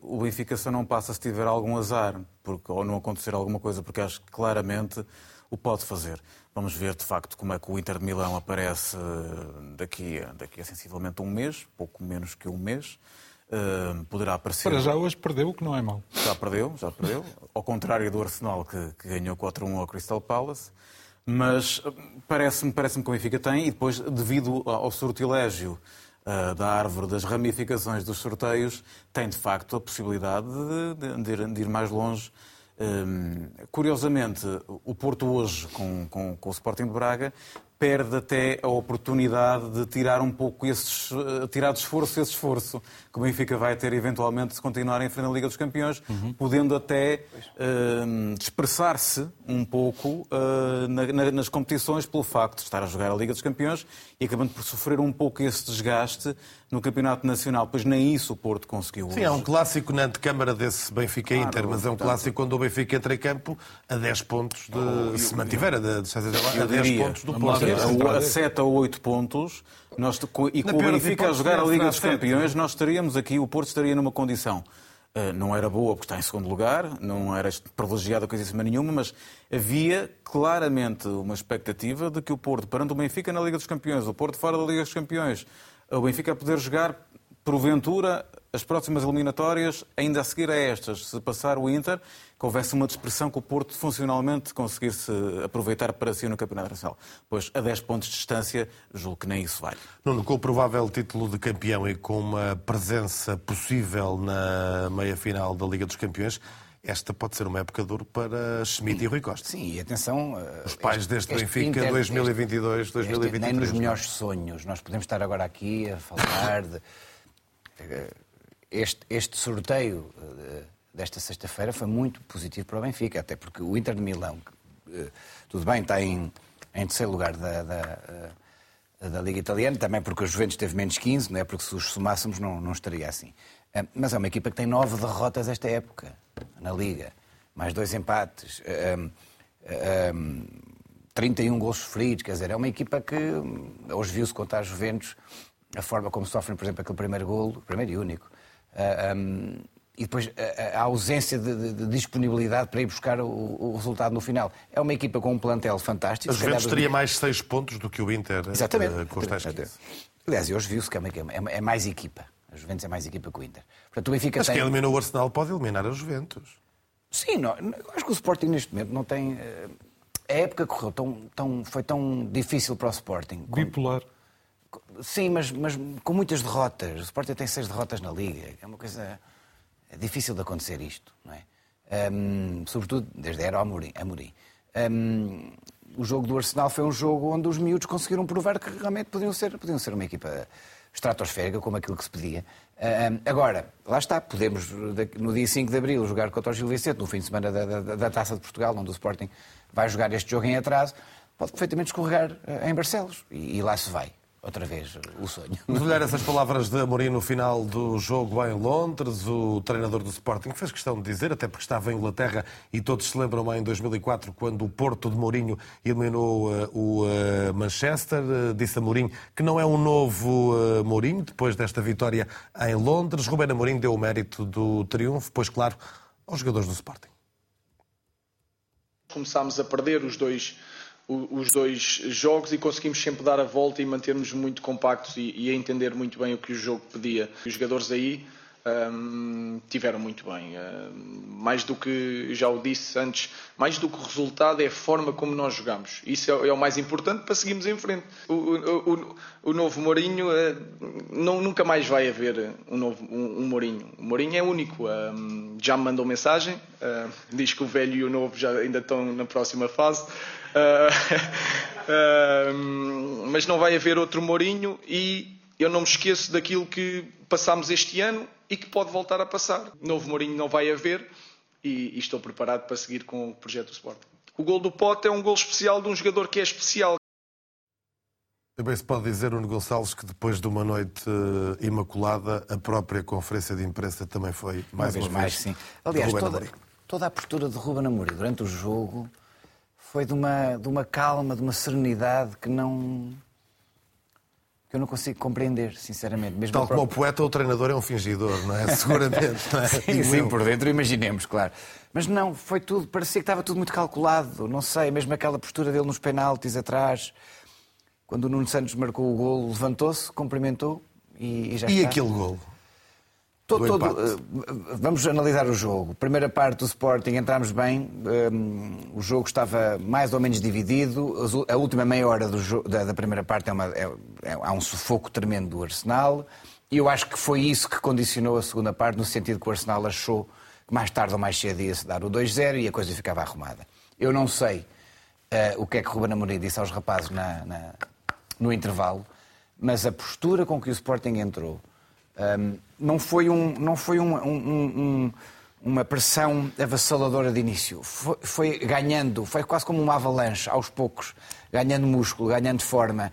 o Benfica só não passa se tiver algum azar, porque, ou não acontecer alguma coisa, porque acho que claramente o pode fazer. Vamos ver, de facto, como é que o Inter de Milão aparece eh, daqui a, daqui a sensivelmente um mês, pouco menos que um mês. Uh, poderá aparecer. Para já hoje perdeu, o que não é mau. Já perdeu, já perdeu. Ao contrário do Arsenal, que, que ganhou 4-1 ao Crystal Palace. Mas eh, parece-me parece que o Benfica tem, e depois, devido ao sortilégio uh, da árvore das ramificações dos sorteios, tem de facto a possibilidade de, de, de ir mais longe Hum, curiosamente, o Porto hoje, com, com, com, o Sporting de Braga, perde até a oportunidade de tirar um pouco esse, eh, tirar de esforço esse esforço que o Benfica vai ter eventualmente se continuar em frente à Liga dos Campeões, uhum. podendo até uh, dispersar-se um pouco uh, na, na, nas competições pelo facto de estar a jogar a Liga dos Campeões e acabando por sofrer um pouco esse desgaste no Campeonato Nacional, pois nem isso o Porto conseguiu. Sim, é um clássico na antecâmara desse Benfica-Inter, claro, mas é um portanto... clássico quando o Benfica entra em campo a 10 pontos, de, oh, se mantiver a, de, a 10 pontos do Porto. A 7 ou 8 pontos, nós, e com o Benfica a jogar a Liga dos Campeões, nós estaríamos aqui, o Porto estaria numa condição não era boa porque está em segundo lugar, não era privilegiada coisíssima nenhuma, mas havia claramente uma expectativa de que o Porto, perante o Benfica na Liga dos Campeões, o Porto fora da Liga dos Campeões, o Benfica a poder jogar, porventura, as próximas eliminatórias, ainda a seguir a estas, se passar o Inter, que houvesse uma dispersão que o Porto funcionalmente conseguisse aproveitar para si no Campeonato Nacional. Pois a 10 pontos de distância, julgo que nem isso vale. Nuno, com o provável título de campeão e com uma presença possível na meia-final da Liga dos Campeões, esta pode ser uma época dura para Schmidt e Rui Costa. Sim, e atenção... Os pais este, deste este Benfica 2022, 2023. Nem nos melhores sonhos. Nós podemos estar agora aqui a falar de... Este, este sorteio eh, desta sexta-feira foi muito positivo para o Benfica, até porque o Inter de Milão, eh, tudo bem, está em, em terceiro lugar da, da, eh, da, Liga Italiana, também porque o Juventus teve menos 15, não é? porque se os somássemos não, não estaria assim. Mas é uma equipa que tem nove derrotas esta época na Liga, mais dois empates, um, um, 31 gols sofridos, quer dizer, é uma equipa que hoje viu-se contra a Juventus a forma como sofrem, por exemplo, aquele primeiro golo, primeiro e único. Uh, um, e depois a, a ausência de, de, de, disponibilidade para ir buscar o, o, resultado no final. É uma equipa com um plantel fantástico. A Juventus teria mais seis pontos do que o Inter Exatamente. Uh, com os tais Aliás, hoje viu-se que é, é, é, mais equipa. A Juventus é mais equipa que o Inter. Portanto, o Benfica Mas tem... quem eliminou o Arsenal pode eliminar a Juventus. Sim, não, eu acho que o Sporting neste momento não tem... Eh, a época correu tão, tão, foi tão difícil para o Sporting. Bipolar. Sim, mas, mas com muitas derrotas. O Sporting tem seis derrotas na Liga. É uma coisa é difícil de acontecer isto, não é? Um, sobretudo desde a era Amorim. Amorim. Um, o jogo do Arsenal foi um jogo onde os miúdos conseguiram provar que realmente podiam ser, podiam ser uma equipa estratosférica, como aquilo que se pedia. Um, agora, lá está, podemos no dia 5 de Abril jogar contra o Gil Vicente, no fim de semana da, da, da Taça de Portugal, onde o Sporting vai jogar este jogo em atraso, pode perfeitamente escorregar eh, em Barcelos e, e lá se vai outra vez o sonho. Vamos olhar essas palavras de Amorim no final do jogo em Londres. O treinador do Sporting fez questão de dizer, até porque estava em Inglaterra e todos se lembram bem em 2004, quando o Porto de Mourinho eliminou uh, o uh, Manchester. Uh, disse a Mourinho que não é um novo Mourinho, depois desta vitória em Londres. Ruben Amorim deu o mérito do triunfo, pois, claro, aos jogadores do Sporting. Começámos a perder os dois os dois jogos e conseguimos sempre dar a volta e mantermos muito compactos e, e a entender muito bem o que o jogo pedia. Os jogadores aí um, tiveram muito bem. Um, mais do que, já o disse antes, mais do que o resultado é a forma como nós jogamos. Isso é, é o mais importante para seguirmos em frente. O, o, o, o novo Mourinho, uh, não, nunca mais vai haver um novo um, um Mourinho. O Mourinho é único. Um, já me mandou mensagem, uh, diz que o velho e o novo já ainda estão na próxima fase. Uh, uh, mas não vai haver outro Mourinho e eu não me esqueço daquilo que passámos este ano e que pode voltar a passar. Novo Mourinho não vai haver e, e estou preparado para seguir com o projeto do Sporting. O gol do Pote é um gol especial de um jogador que é especial. Também se pode dizer, Nuno Gonçalves, que depois de uma noite uh, imaculada, a própria conferência de imprensa também foi mais uma, uma vez. Mais, sim. Aliás, toda, toda, a postura de Ruben Amorim durante o jogo foi de uma, de uma calma, de uma serenidade que não que eu não consigo compreender, sinceramente. Mesmo Tal como o poeta, o treinador é um fingidor, não é? Seguramente. Não é? sim, sim, por dentro, imaginemos, claro. Mas não, foi tudo, parecia que estava tudo muito calculado, não sei, mesmo aquela postura dele nos penaltis atrás, quando o Nuno Santos marcou o gol, levantou-se, cumprimentou e, e já e está. E aquele gol? Todo, todo, eh, vamos analisar o jogo. Primeira parte do Sporting, entramos bem. Um, eh, o jogo estava mais ou menos dividido. A última meia hora jogo, da, da, primeira parte é uma, é, é, há um sufoco tremendo do Arsenal. E eu acho que foi isso que condicionou a segunda parte, no sentido que o Arsenal achou que mais tarde ou mais cedo ia-se dar o 2-0 e a coisa ficava arrumada. Eu não sei uh, o que é que Ruben Amorim disse aos rapazes na, na, no intervalo, mas a postura com que o Sporting entrou um, não foi, um, não foi um, um, uma pressão avassaladora de início. Foi, foi, ganhando, foi quase como uma avalanche, aos poucos, ganhando músculo, ganhando forma,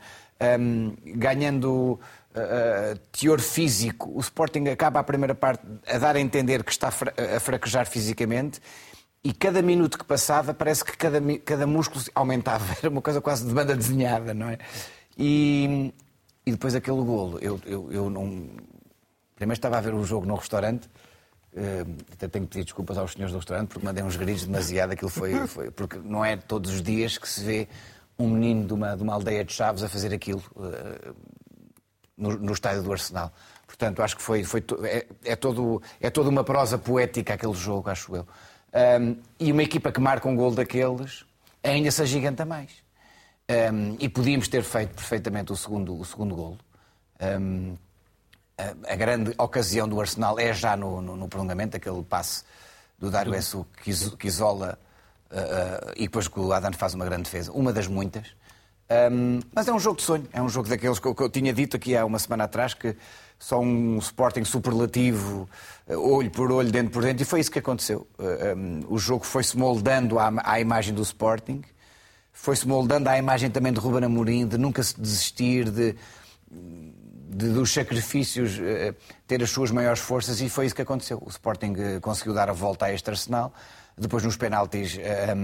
ganhando uh, teor físico. O Sporting acaba a primeira parte a dar a entender que está a fraquejar fisicamente. E cada minuto que passava, parece que cada, cada músculo aumentava. Era uma coisa quase de banda desenhada, não é? E, e depois aquele golo, eu, eu, eu não, Primeiro estava a ver o jogo no restaurante. Uh, até tenho que pedir desculpas aos senhores do restaurante porque mandei uns gritos demasiado. Aquilo foi, foi, Porque não é todos os dias que se vê um menino de uma, de uma aldeia de Chaves a fazer aquilo uh, no, no, estádio do Arsenal. Portanto, acho que foi, foi é, é, todo, é toda uma prosa poética aquele jogo, acho eu. Um, e uma equipa que marca um gol daqueles ainda se agiganta mais. Um, e podíamos ter feito perfeitamente o segundo, o segundo golo. Um, a, grande ocasião do Arsenal é já no, no, no prolongamento, aquele passe do Dário Essu que, que, isola uh, uh, e depois que o Adam faz uma grande defesa. Uma das muitas. Um, mas é um jogo de sonho, é um jogo daqueles que eu, que eu, tinha dito aqui há uma semana atrás que só um Sporting superlativo, uh, olho por olho, dentro por dentro, e foi isso que aconteceu. Um, o jogo foi-se moldando à, à, imagem do Sporting, foi-se moldando à imagem também de Ruben Amorim, de nunca se desistir, de de, dos sacrifícios eh, ter as suas maiores forças e foi isso que aconteceu. O Sporting eh, conseguiu dar a volta a este Arsenal. Depois, nos penaltis, eh,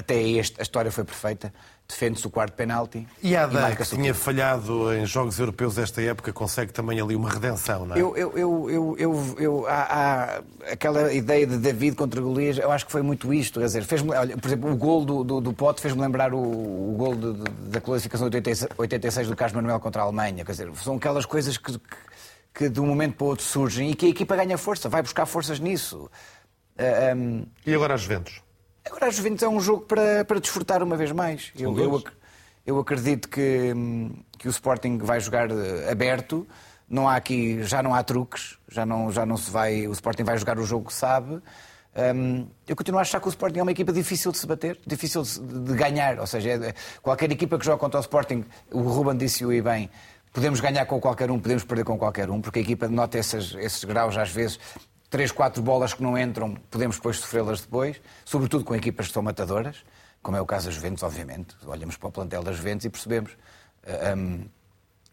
até este, a história foi perfeita. Defende-se o quarto penalti. E a Adai, que tinha falhado em jogos europeus desta época, consegue também ali uma redenção, não é? Eu, eu, eu, eu, eu, eu há, há, aquela ideia de David contra Golias, eu acho que foi muito isto. Quer dizer, fez olha, por exemplo, o gol do, do, do Pote fez-me lembrar o, o gol de, de, da classificação de 86 do Carlos Manuel contra a Alemanha. Quer dizer, são aquelas coisas que, que, que de um momento para o outro surgem e que a equipa ganha força, vai buscar forças nisso. Uh, um... E agora as Juventus? Agora a Juventus é um jogo para, para desfrutar uma vez mais. Eu, eu, eu, acredito que, que o Sporting vai jogar eh, aberto. Não há aqui, já não há truques, já não, já não se vai. O Sporting vai jogar o jogo que sabe. Um, eu continuo a achar que o Sporting é uma equipa difícil de se bater, difícil de, de ganhar. Ou seja, é, qualquer equipa que joga contra o Sporting, o Ruben disse-o e bem, podemos ganhar com qualquer um, podemos perder com qualquer um, porque a equipa nota esses, esses graus às vezes três, quatro bolas que não entram, podemos depois sofrê-las depois, sobretudo com equipas que são matadoras, como é o caso das Juventus, obviamente. Olhamos para o plantel das Juventus e percebemos. Um,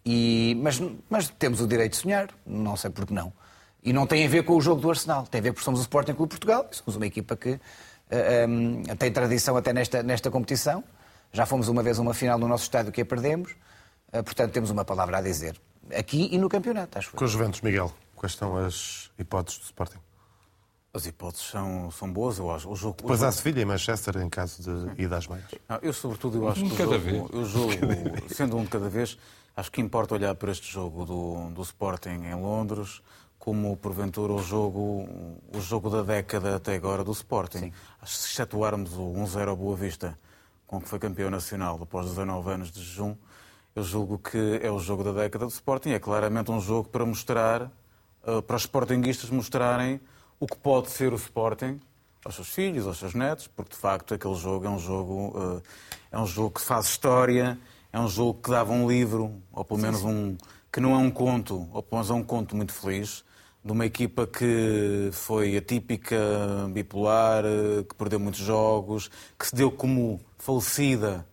e, mas, mas temos o direito de sonhar, não sei por que não. E não tem a ver com o jogo do Arsenal, tem a ver porque somos o Sporting Clube Portugal, somos uma equipa que uh, um, tem tradição até nesta, nesta competição. Já fomos uma vez a uma final no nosso estádio que a perdemos, uh, portanto temos uma palavra a dizer. Aqui e no campeonato, acho. Com os Juventus, Miguel. Quais são as hipóteses do Sporting? As hipóteses são, são boas, eu acho. O jogo, Depois o jogo... há Sevilha e Manchester em caso de ida às meias. Não, eu, sobretudo, eu acho um que o jogo, o jogo sendo um de cada vez, acho que importa olhar para este jogo do, do Sporting em Londres como, porventura, o jogo, o jogo da década até agora do Sporting. Sim. Se excetuarmos o 1-0 ao Boa Vista, com que foi campeão nacional após 19 anos de jejum, eu julgo que é o jogo da década do Sporting. É claramente um jogo para mostrar para os sportinguistas mostrarem o que pode ser o Sporting aos seus filhos, aos seus netos, porque de facto aquele jogo é um jogo, eh, é um jogo que faz história, é um jogo que dava um livro, ou pelo menos um que não é um conto, ou pelo menos é um conto muito feliz, de uma equipa que foi atípica, bipolar, que perdeu muitos jogos, que se deu como falecida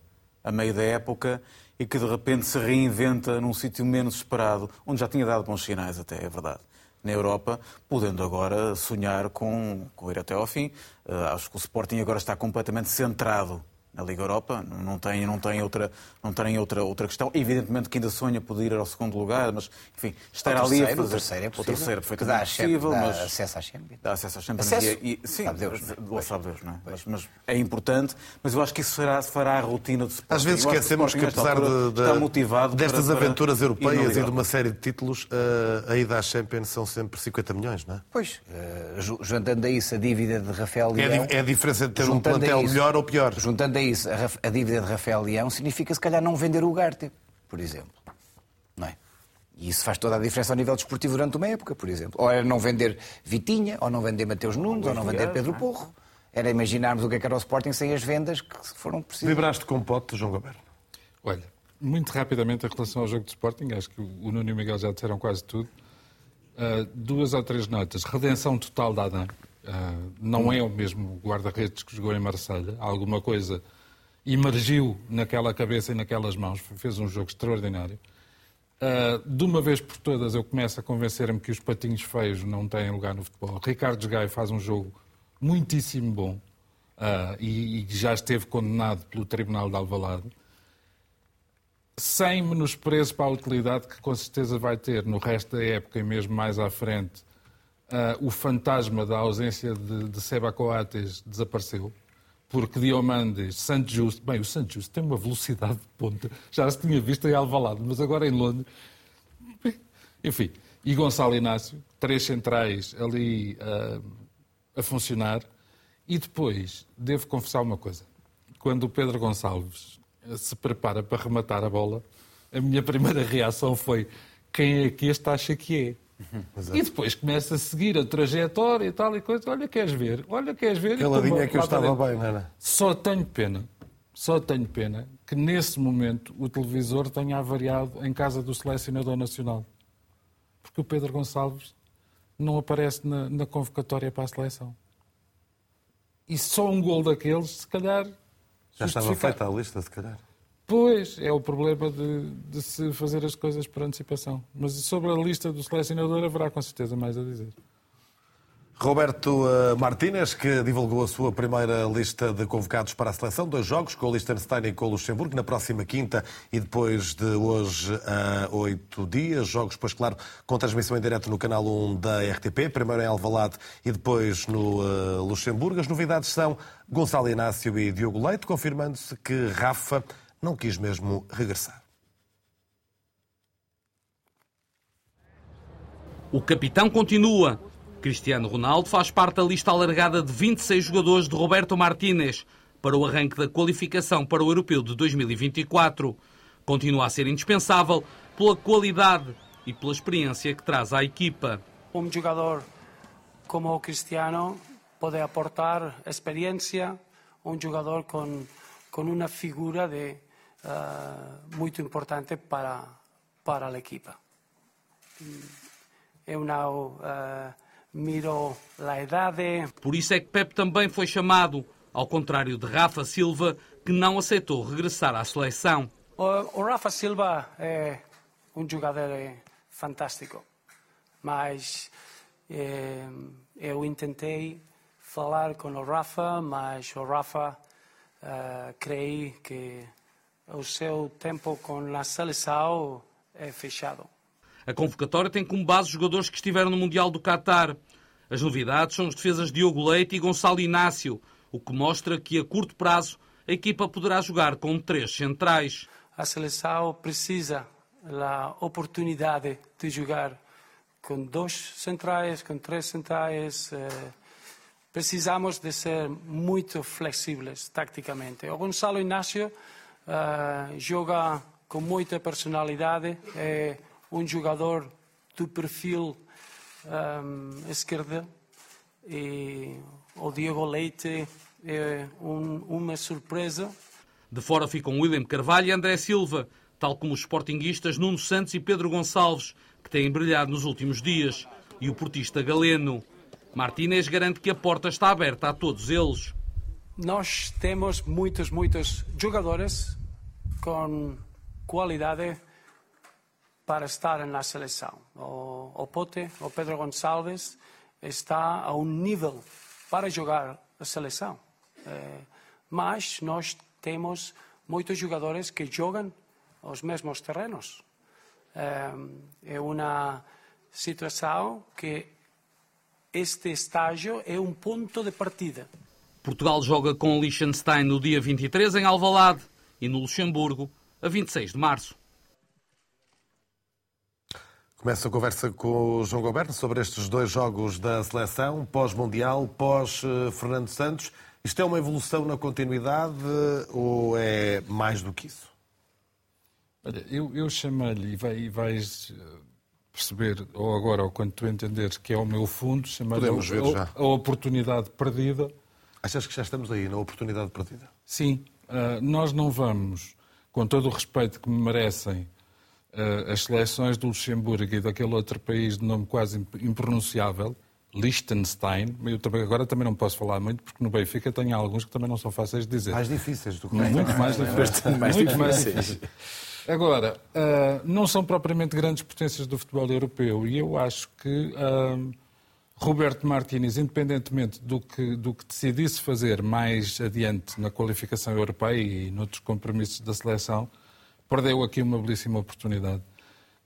a meio da época e que de repente se reinventa num sítio menos esperado, onde já tinha dado bons sinais até, é verdade, na Europa, podendo agora sonhar com, com ir até ao fim. Uh, acho que o Sporting agora está completamente centrado na Liga Europa, não tem, não tem, outra, não tem outra, outra questão. Evidentemente que ainda sonha poder ir ao segundo lugar, mas, enfim, estar ali a fazer... O terceiro é possível. O terceiro perfeitamente dá, possível, dá mas... acesso à Champions. Dá acesso à Champions. Acesso? E, e, sim, sabe Deus, não é? sabe Deus, não é? Mas, mas, é importante, mas eu acho que isso fará, fará a rotina do Sporting. Às vezes esquecemos que, apesar de, está de- motivado destas para- para aventuras europeias e de uma série de títulos, eh, a ida à Champions são sempre 50 milhões, não é? Pois, ju- juntando a isso a dívida de Rafael É a, Leão... di- é a diferença de ter um plantel melhor ou pior. Juntando a isso a, dívida de Rafael Leão, significa se calhar não vender o Garte, por exemplo. Não é? E isso faz toda a diferença ao nível desportivo durante uma época, por exemplo. Ou era não vender Vitinha, ou não vender Mateus Nunes, ou não vender Pedro Porro. Era imaginarmos o que é que era o Sporting sem as vendas que foram precisas. Vibraste com o pote, João Goberno. Olha, muito rapidamente em relação ao jogo de Sporting, acho que o Nuno e o Miguel já disseram quase tudo. Uh, duas ou três notas. Redenção total da Adam. Uh, não é o mesmo guarda-redes que jogou em Marselha. Alguma coisa emergiu naquela cabeça e naquelas mãos. Fez um jogo extraordinário. Uh, de uma vez por todas, eu começo a convencer-me que os patinhos feios não têm lugar no futebol. Ricardo Gai faz um jogo muitíssimo bom uh, e, e já esteve condenado pelo Tribunal de Alvalade sem menosprezo para a utilidade que com certeza vai ter no resto da época e mesmo mais à frente, ah, o fantasma da ausência de, de Seba Coates desapareceu. Porque Diomandes, Santos Justo, bem, o Santos Justo tem uma velocidade de ponta, já se tinha visto em Alvalade, mas agora em Londres, enfim, e Gonçalo Inácio, três centrais ali ah, a funcionar. E depois, devo confessar uma coisa. Quando o Pedro Gonçalves eh, se prepara para rematar a bola, a minha primeira reação foi quem é que este acha que é? E depois começa a seguir a trajetória e tal e coisa. Olha, queres ver? Olha, queres ver? E Caladinho toma é que eu estava dentro. bem, não era? Só tenho pena, só tenho pena que nesse momento o televisor tenha avariado em casa do selecionador nacional. Porque o Pedro Gonçalves não aparece na, na convocatória para a seleção. E só um gol daqueles, se calhar. Já estava justifica- feita a lista, se calhar. Pois, é o problema de, de se fazer as coisas por antecipação. Mas sobre a lista do selecionador haverá com certeza mais a dizer. Roberto eh, Martínez, que divulgou a sua primeira lista de convocados para a seleção, dois jogos com o Liechtenstein e com o Luxemburgo, na próxima quinta e depois de hoje a oito dias. Jogos, pois claro, com transmissão em direto no canal 1 da RTP, primeiro em Alvalade e depois no eh, Luxemburgo. As novidades são Gonçalo Inácio e Diogo Leite, confirmando-se que Rafa não quis mesmo regressar. O capitão continua. Cristiano Ronaldo faz parte da lista alargada de 26 jogadores de Roberto Martínez para o arranque da qualificação para o Europeu de 2024. Continua a ser indispensável pela qualidade e pela experiência que traz à equipa. un jugador como o Cristiano puede aportar experiencia, un jugador con, con una figura de, muy importante para, para equipa. Eu não eh, miro a idade, Por isso é que Pep também foi chamado, ao contrário de Rafa Silva, que não aceitou regressar à seleção. O, o Rafa Silva é um jogador eh, fantástico, mas eh, eu tentei falar com o Rafa, mas o Rafa eh, creio que o seu tempo com a seleção é fechado. A convocatória tem como base jogadores que estiveram no Mundial do Qatar. As novidades são as defesas Diogo Leite e Gonçalo Inácio, o que mostra que a curto prazo a equipa poderá jogar com três centrais. A seleção precisa da oportunidade de jogar com dois centrais, com três centrais. eh, precisamos de ser muito flexíveis taticamente. O Gonçalo Inácio eh, joga com muita personalidade, é um jogador do perfil um, esquerda e o Diego Leite é um, uma surpresa De fora ficam William Carvalho e André Silva, tal como os sportinguistas Nuno Santos e Pedro Gonçalves, que têm brilhado nos últimos dias, e o portista Galeno. Martínez garante que a porta está aberta a todos eles. Nós temos muitos, muitos jogadores com qualidade para estar na seleção. O, o Pote, o Pedro Gonçalves, está a um nível para jogar a seleção. É, mas nós temos muitos jogadores que jogam os mesmos terrenos. É, é uma situação que este estágio é um ponto de partida. Portugal joga com Liechtenstein no dia 23 em Alvalade e no Luxemburgo a 26 de março. Começa a conversa com o João Goberto sobre estes dois jogos da seleção, pós-mundial, pós-Fernando Santos. Isto é uma evolução na continuidade ou é mais do que isso? Olha, eu, eu chamei-lhe e, vai, e vais eh, perceber, ou agora, ou quando tu entenderes que é o meu fundo, chamei-lhe a, a, a, oportunidade perdida. Achas que já estamos aí, na oportunidade perdida? Sim. Uh, nós não vamos, com todo o respeito que me merecem, uh, as seleções do Luxemburgo e daquele outro país de nome quase impronunciável, Liechtenstein, eu também, agora também não posso falar muito, porque no Benfica tenho alguns que também não são fáceis de dizer. Mais difíceis do que Muito mais difíceis. mais muito mais difíceis. Agora, uh, não são propriamente grandes potências do futebol europeu e eu acho que uh, Roberto Martínez, independentemente do que, do que decidisse fazer mais adiante na qualificação europeia e noutros compromissos da seleção, perdeu aqui uma belíssima oportunidade.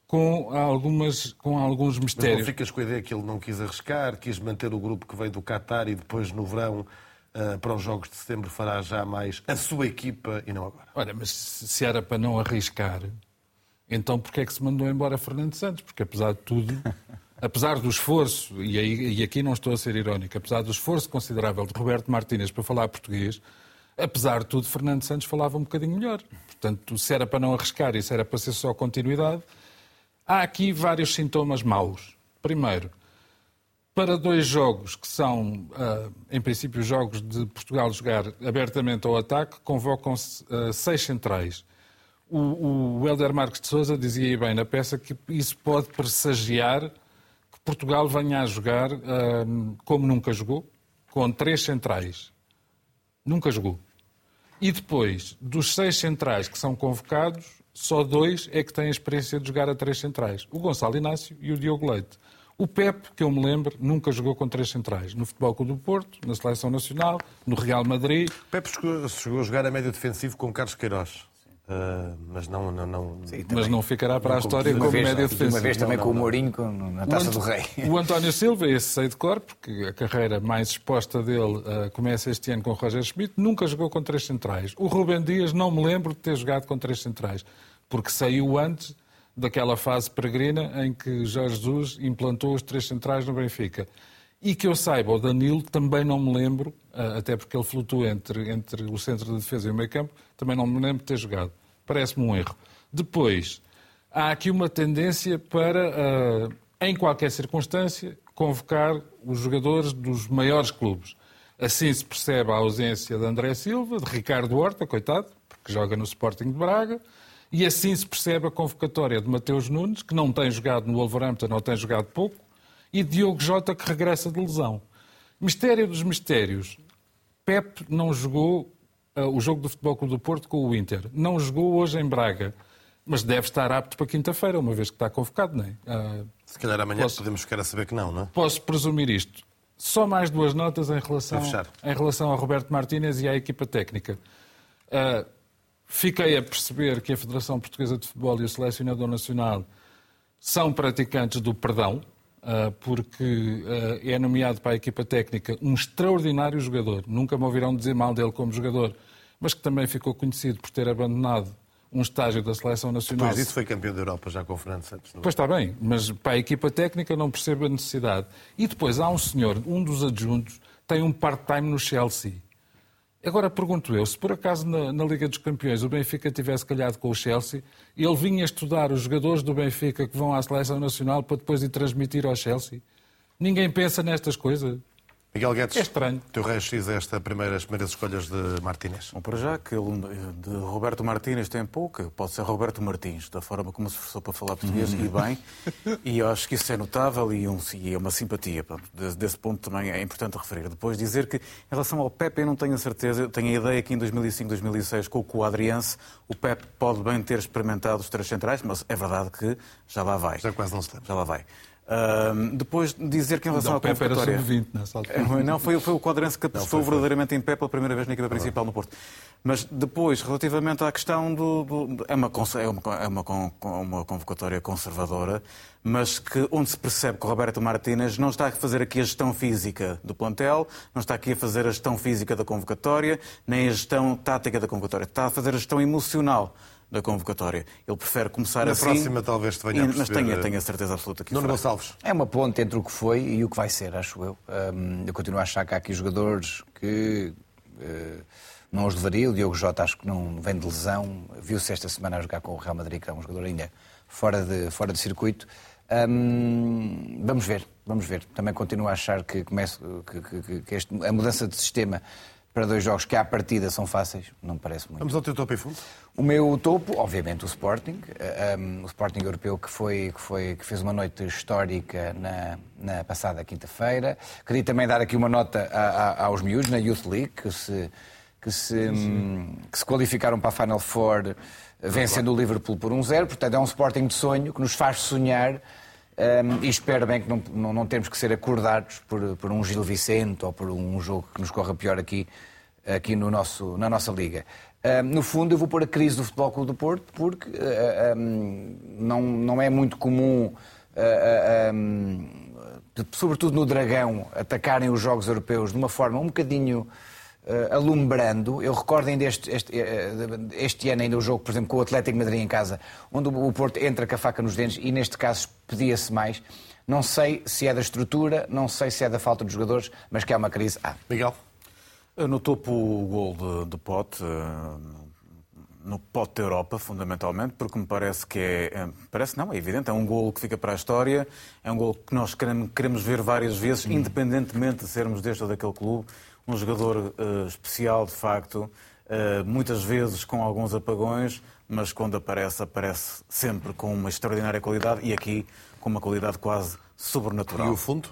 Com, algumas, com alguns mistérios. Mas não ficas com a ideia que ele não quis arriscar, quis manter o grupo que veio do Qatar e depois no verão uh, para os Jogos de Setembro fará já mais a sua equipa e não agora? Olha, mas se era para não arriscar, então porquê é que se mandou embora Fernando Santos? Porque apesar de tudo, apesar do esforço, e, aí, e aqui não estou a ser irónico, apesar do esforço considerável de Roberto Martínez para falar português, apesar de tudo, Fernando Santos falava um bocadinho melhor. Portanto, se era para não arriscar e se era para ser só continuidade, há aqui vários sintomas maus. Primeiro, para dois jogos que são, ah, em princípio, jogos de Portugal jogar abertamente ao ataque, convocam-se ah, seis centrais. O, Helder Marques de Souza dizia bem na peça que isso pode pressagiar Portugal venha a jogar ah, como nunca jogou, com três centrais. Nunca jogou. E depois, dos seis centrais que são convocados, só dois é que têm a experiência de jogar a três centrais: o Gonçalo Inácio e o Diogo Leite. O Pep, que eu me lembro, nunca jogou com três centrais. No Futebol Clube do Porto, na Seleção Nacional, no Real Madrid. Pep chegou a jogar a médio defensivo com Carlos Queiroz. Uh, mas não, não, não, Sim, mas não ficará para não a história como, como vez, média defensiva. Uma vez também não, com o Mourinho na Taça do Rei. O António Silva, esse sei de cor, porque a carreira mais exposta dele uh, começa este ano com o Roger Schmidt, nunca jogou com três centrais. O Rubem Dias não me lembro de ter jogado com três centrais, porque saiu antes daquela fase peregrina em que Jorge Jesus implantou os três centrais no Benfica. E que eu saiba, o Danilo também não me lembro, até porque ele flutua entre, entre o centro de defesa e o meio campo, também não me lembro de ter jogado. Parece-me um erro. Depois, há aqui uma tendência para, uh, em qualquer circunstância, convocar os jogadores dos maiores clubes. Assim se percebe a ausência de André Silva, de Ricardo Horta, coitado, porque joga no Sporting de Braga, e assim se percebe a convocatória de Mateus Nunes, que não tem jogado no Wolverhampton, não tem jogado pouco, e Diogo Jota, que regressa de lesão. Mistério dos mistérios. Pep não jogou uh, o jogo do Futebol Clube do Porto com o Inter. Não jogou hoje em Braga, mas deve estar apto para quinta-feira, uma vez que está convocado, não é? Uh, Se calhar amanhã posso, podemos ficar a saber que não, não é? Posso presumir isto. Só mais duas notas em relação, em relação a Roberto Martínez e à equipa técnica. Uh, fiquei a perceber que a Federação Portuguesa de Futebol e o Selecionador Nacional são praticantes do perdão, porque é nomeado para a equipa técnica um extraordinário jogador. Nunca me ouvirão dizer mal dele como jogador, mas que também ficou conhecido por ter abandonado um estágio da Seleção Nacional. Depois disso foi campeão da Europa já com o Fernando Santos. Não? É? Pois está bem, mas para a equipa técnica não percebo a necessidade. E depois há um senhor, um dos adjuntos, tem um part-time no Chelsea. Agora pergunto eu, se por acaso na, na, Liga dos Campeões o Benfica tivesse calhado com o Chelsea, ele vinha estudar os jogadores do Benfica que vão à Seleção Nacional para depois ir transmitir ao Chelsea? Ninguém pensa nestas coisas. Miguel Guedes, É estranho. teu raio-x esta primeira, as primeiras escolhas de Martínez. Bom, para já, que ele, de Roberto Martínez tem pouco, pode ser Roberto Martins, da forma como se esforçou para falar português, e bem. E eu acho que isso é notável e, um, e é uma simpatia. Pronto, desse, desse ponto também é importante referir. Depois dizer que, em relação ao Pepe, eu não tenho a certeza, eu tenho a ideia que em 2005, 2006, com o Coadriense, o Pepe pode bem ter experimentado os três centrais, mas é verdade que já lá vai. Já quase não se lembra. Já lá vai. Ahm, depois dizer que em relação Não, à Pepe era convocatória... sub-20 nessa altura. É, Não, foi, foi o quadrante que apostou verdadeiramente em pé pela primeira vez na equipa principal no Porto. Mas depois, relativamente à questão do. do- é, uma, é, uma, é uma, uma convocatória conservadora, mas que, onde se percebe que o Roberto Martínez não está a fazer aqui a gestão física do plantel, não está aqui a fazer a gestão física da convocatória, nem a gestão tática da convocatória. Está a fazer a gestão emocional da convocatória. Ele prefere começar Na assim. próxima talvez te venha a Mas tenho, eh, tenho a certeza absoluta que Nuno. Gonçalves. É uma ponte entre o que foi e o que vai ser, acho eu. Hum, eu continuo a achar que há aqui jogadores que eh, não os levaria. O Diogo Jota acho que não vem de lesão. Viu-se esta semana a jogar com o Real Madrid, que é um jogador ainda fora de, fora de circuito. Hum, vamos ver, vamos ver. Também continuo a achar que, comece, que, que- que- que este- a mudança de sistema para dois jogos que à partida são fáceis, não me parece muito. Vamos ao teu topo e fundo. O meu topo, obviamente, o Sporting, eh, um, o Sporting Europeu que foi que foi que fez uma noite histórica na, na passada quinta-feira. Queria também dar aqui uma nota a- a- aos miúdos na Youth League que se que se, hum, que se qualificaram para a Final Four eh, vencendo o Liverpool por 1-0. Portanto, é um Sporting de sonho que nos faz sonhar. um, e espero bem que não, não, não temos que ser acordados por, por um Gil Vicente ou por um jogo que nos corra pior aqui, aqui no nosso, na nossa liga. No fundo, eu vou pôr a crise do Futebol Clube do Porto, porque uh, um, não, não é muito comum, uh, uh, um, sobretudo no Dragão, atacarem os Jogos Europeus de uma forma um bocadinho uh, alumbrando. Eu recordo ainda este, este, este ano ainda o jogo, por exemplo, com o Atlético Madrid em casa, onde o Porto entra com a faca nos dentes e neste caso pedia-se mais. Não sei se é da estrutura, não sei se é da falta de jogadores, mas que há uma crise. Ah, Miguel. No topo o gol de, de Pote, eh, no Pote da Europa, fundamentalmente, porque me parece que é, é- Parece não, é evidente, é um gol que fica para a história, é um gol que nós queremos, ver várias vezes, independentemente de sermos deste ou daquele clube. Um jogador eh, especial, de facto, eh, muitas vezes com alguns apagões, mas quando aparece, aparece sempre com uma extraordinária qualidade e aqui com uma qualidade quase sobrenatural. E o fundo?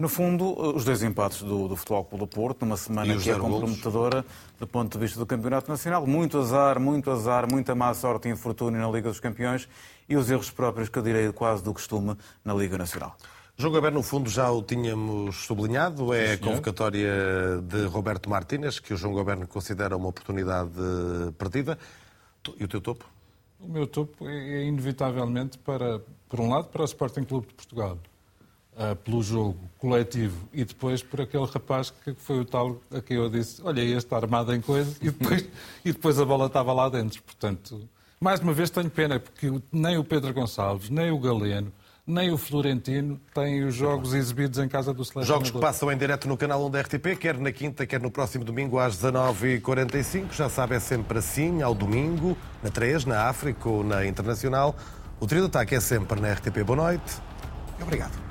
No fundo, os dois empates do, do Futebol Clube do Porto, numa semana que é comprometedora do ponto de vista do Campeonato Nacional. Muito azar, muito azar, muita má sorte e infortúnio na Liga dos Campeões e os erros próprios, que eu direi quase do costume, na Liga Nacional. Jogo aberto, no fundo, já o tínhamos sublinhado. É a convocatória de Roberto Martínez, que o João Goberno considera uma oportunidade perdida. E o teu topo? O meu topo é é inevitavelmente para, por um lado, para o Sporting Clube de Portugal, ah, pelo jogo coletivo, e depois por aquele rapaz que foi o tal a quem eu disse, olha, este está armado em coisa, e depois, e depois a bola estava lá dentro. Portanto, mais uma vez tenho pena, porque nem o Pedro Gonçalves, nem o Galeno, nem o Florentino têm os jogos exibidos em casa do selecionador. Jogos que passam em direto no canal 1 da RTP, quer na quinta, quer no próximo domingo às 19h45. Já sabe, é sempre assim, ao domingo, na 3, na África ou na Internacional. O trio de ataque é sempre na RTP. Boa noite e obrigado.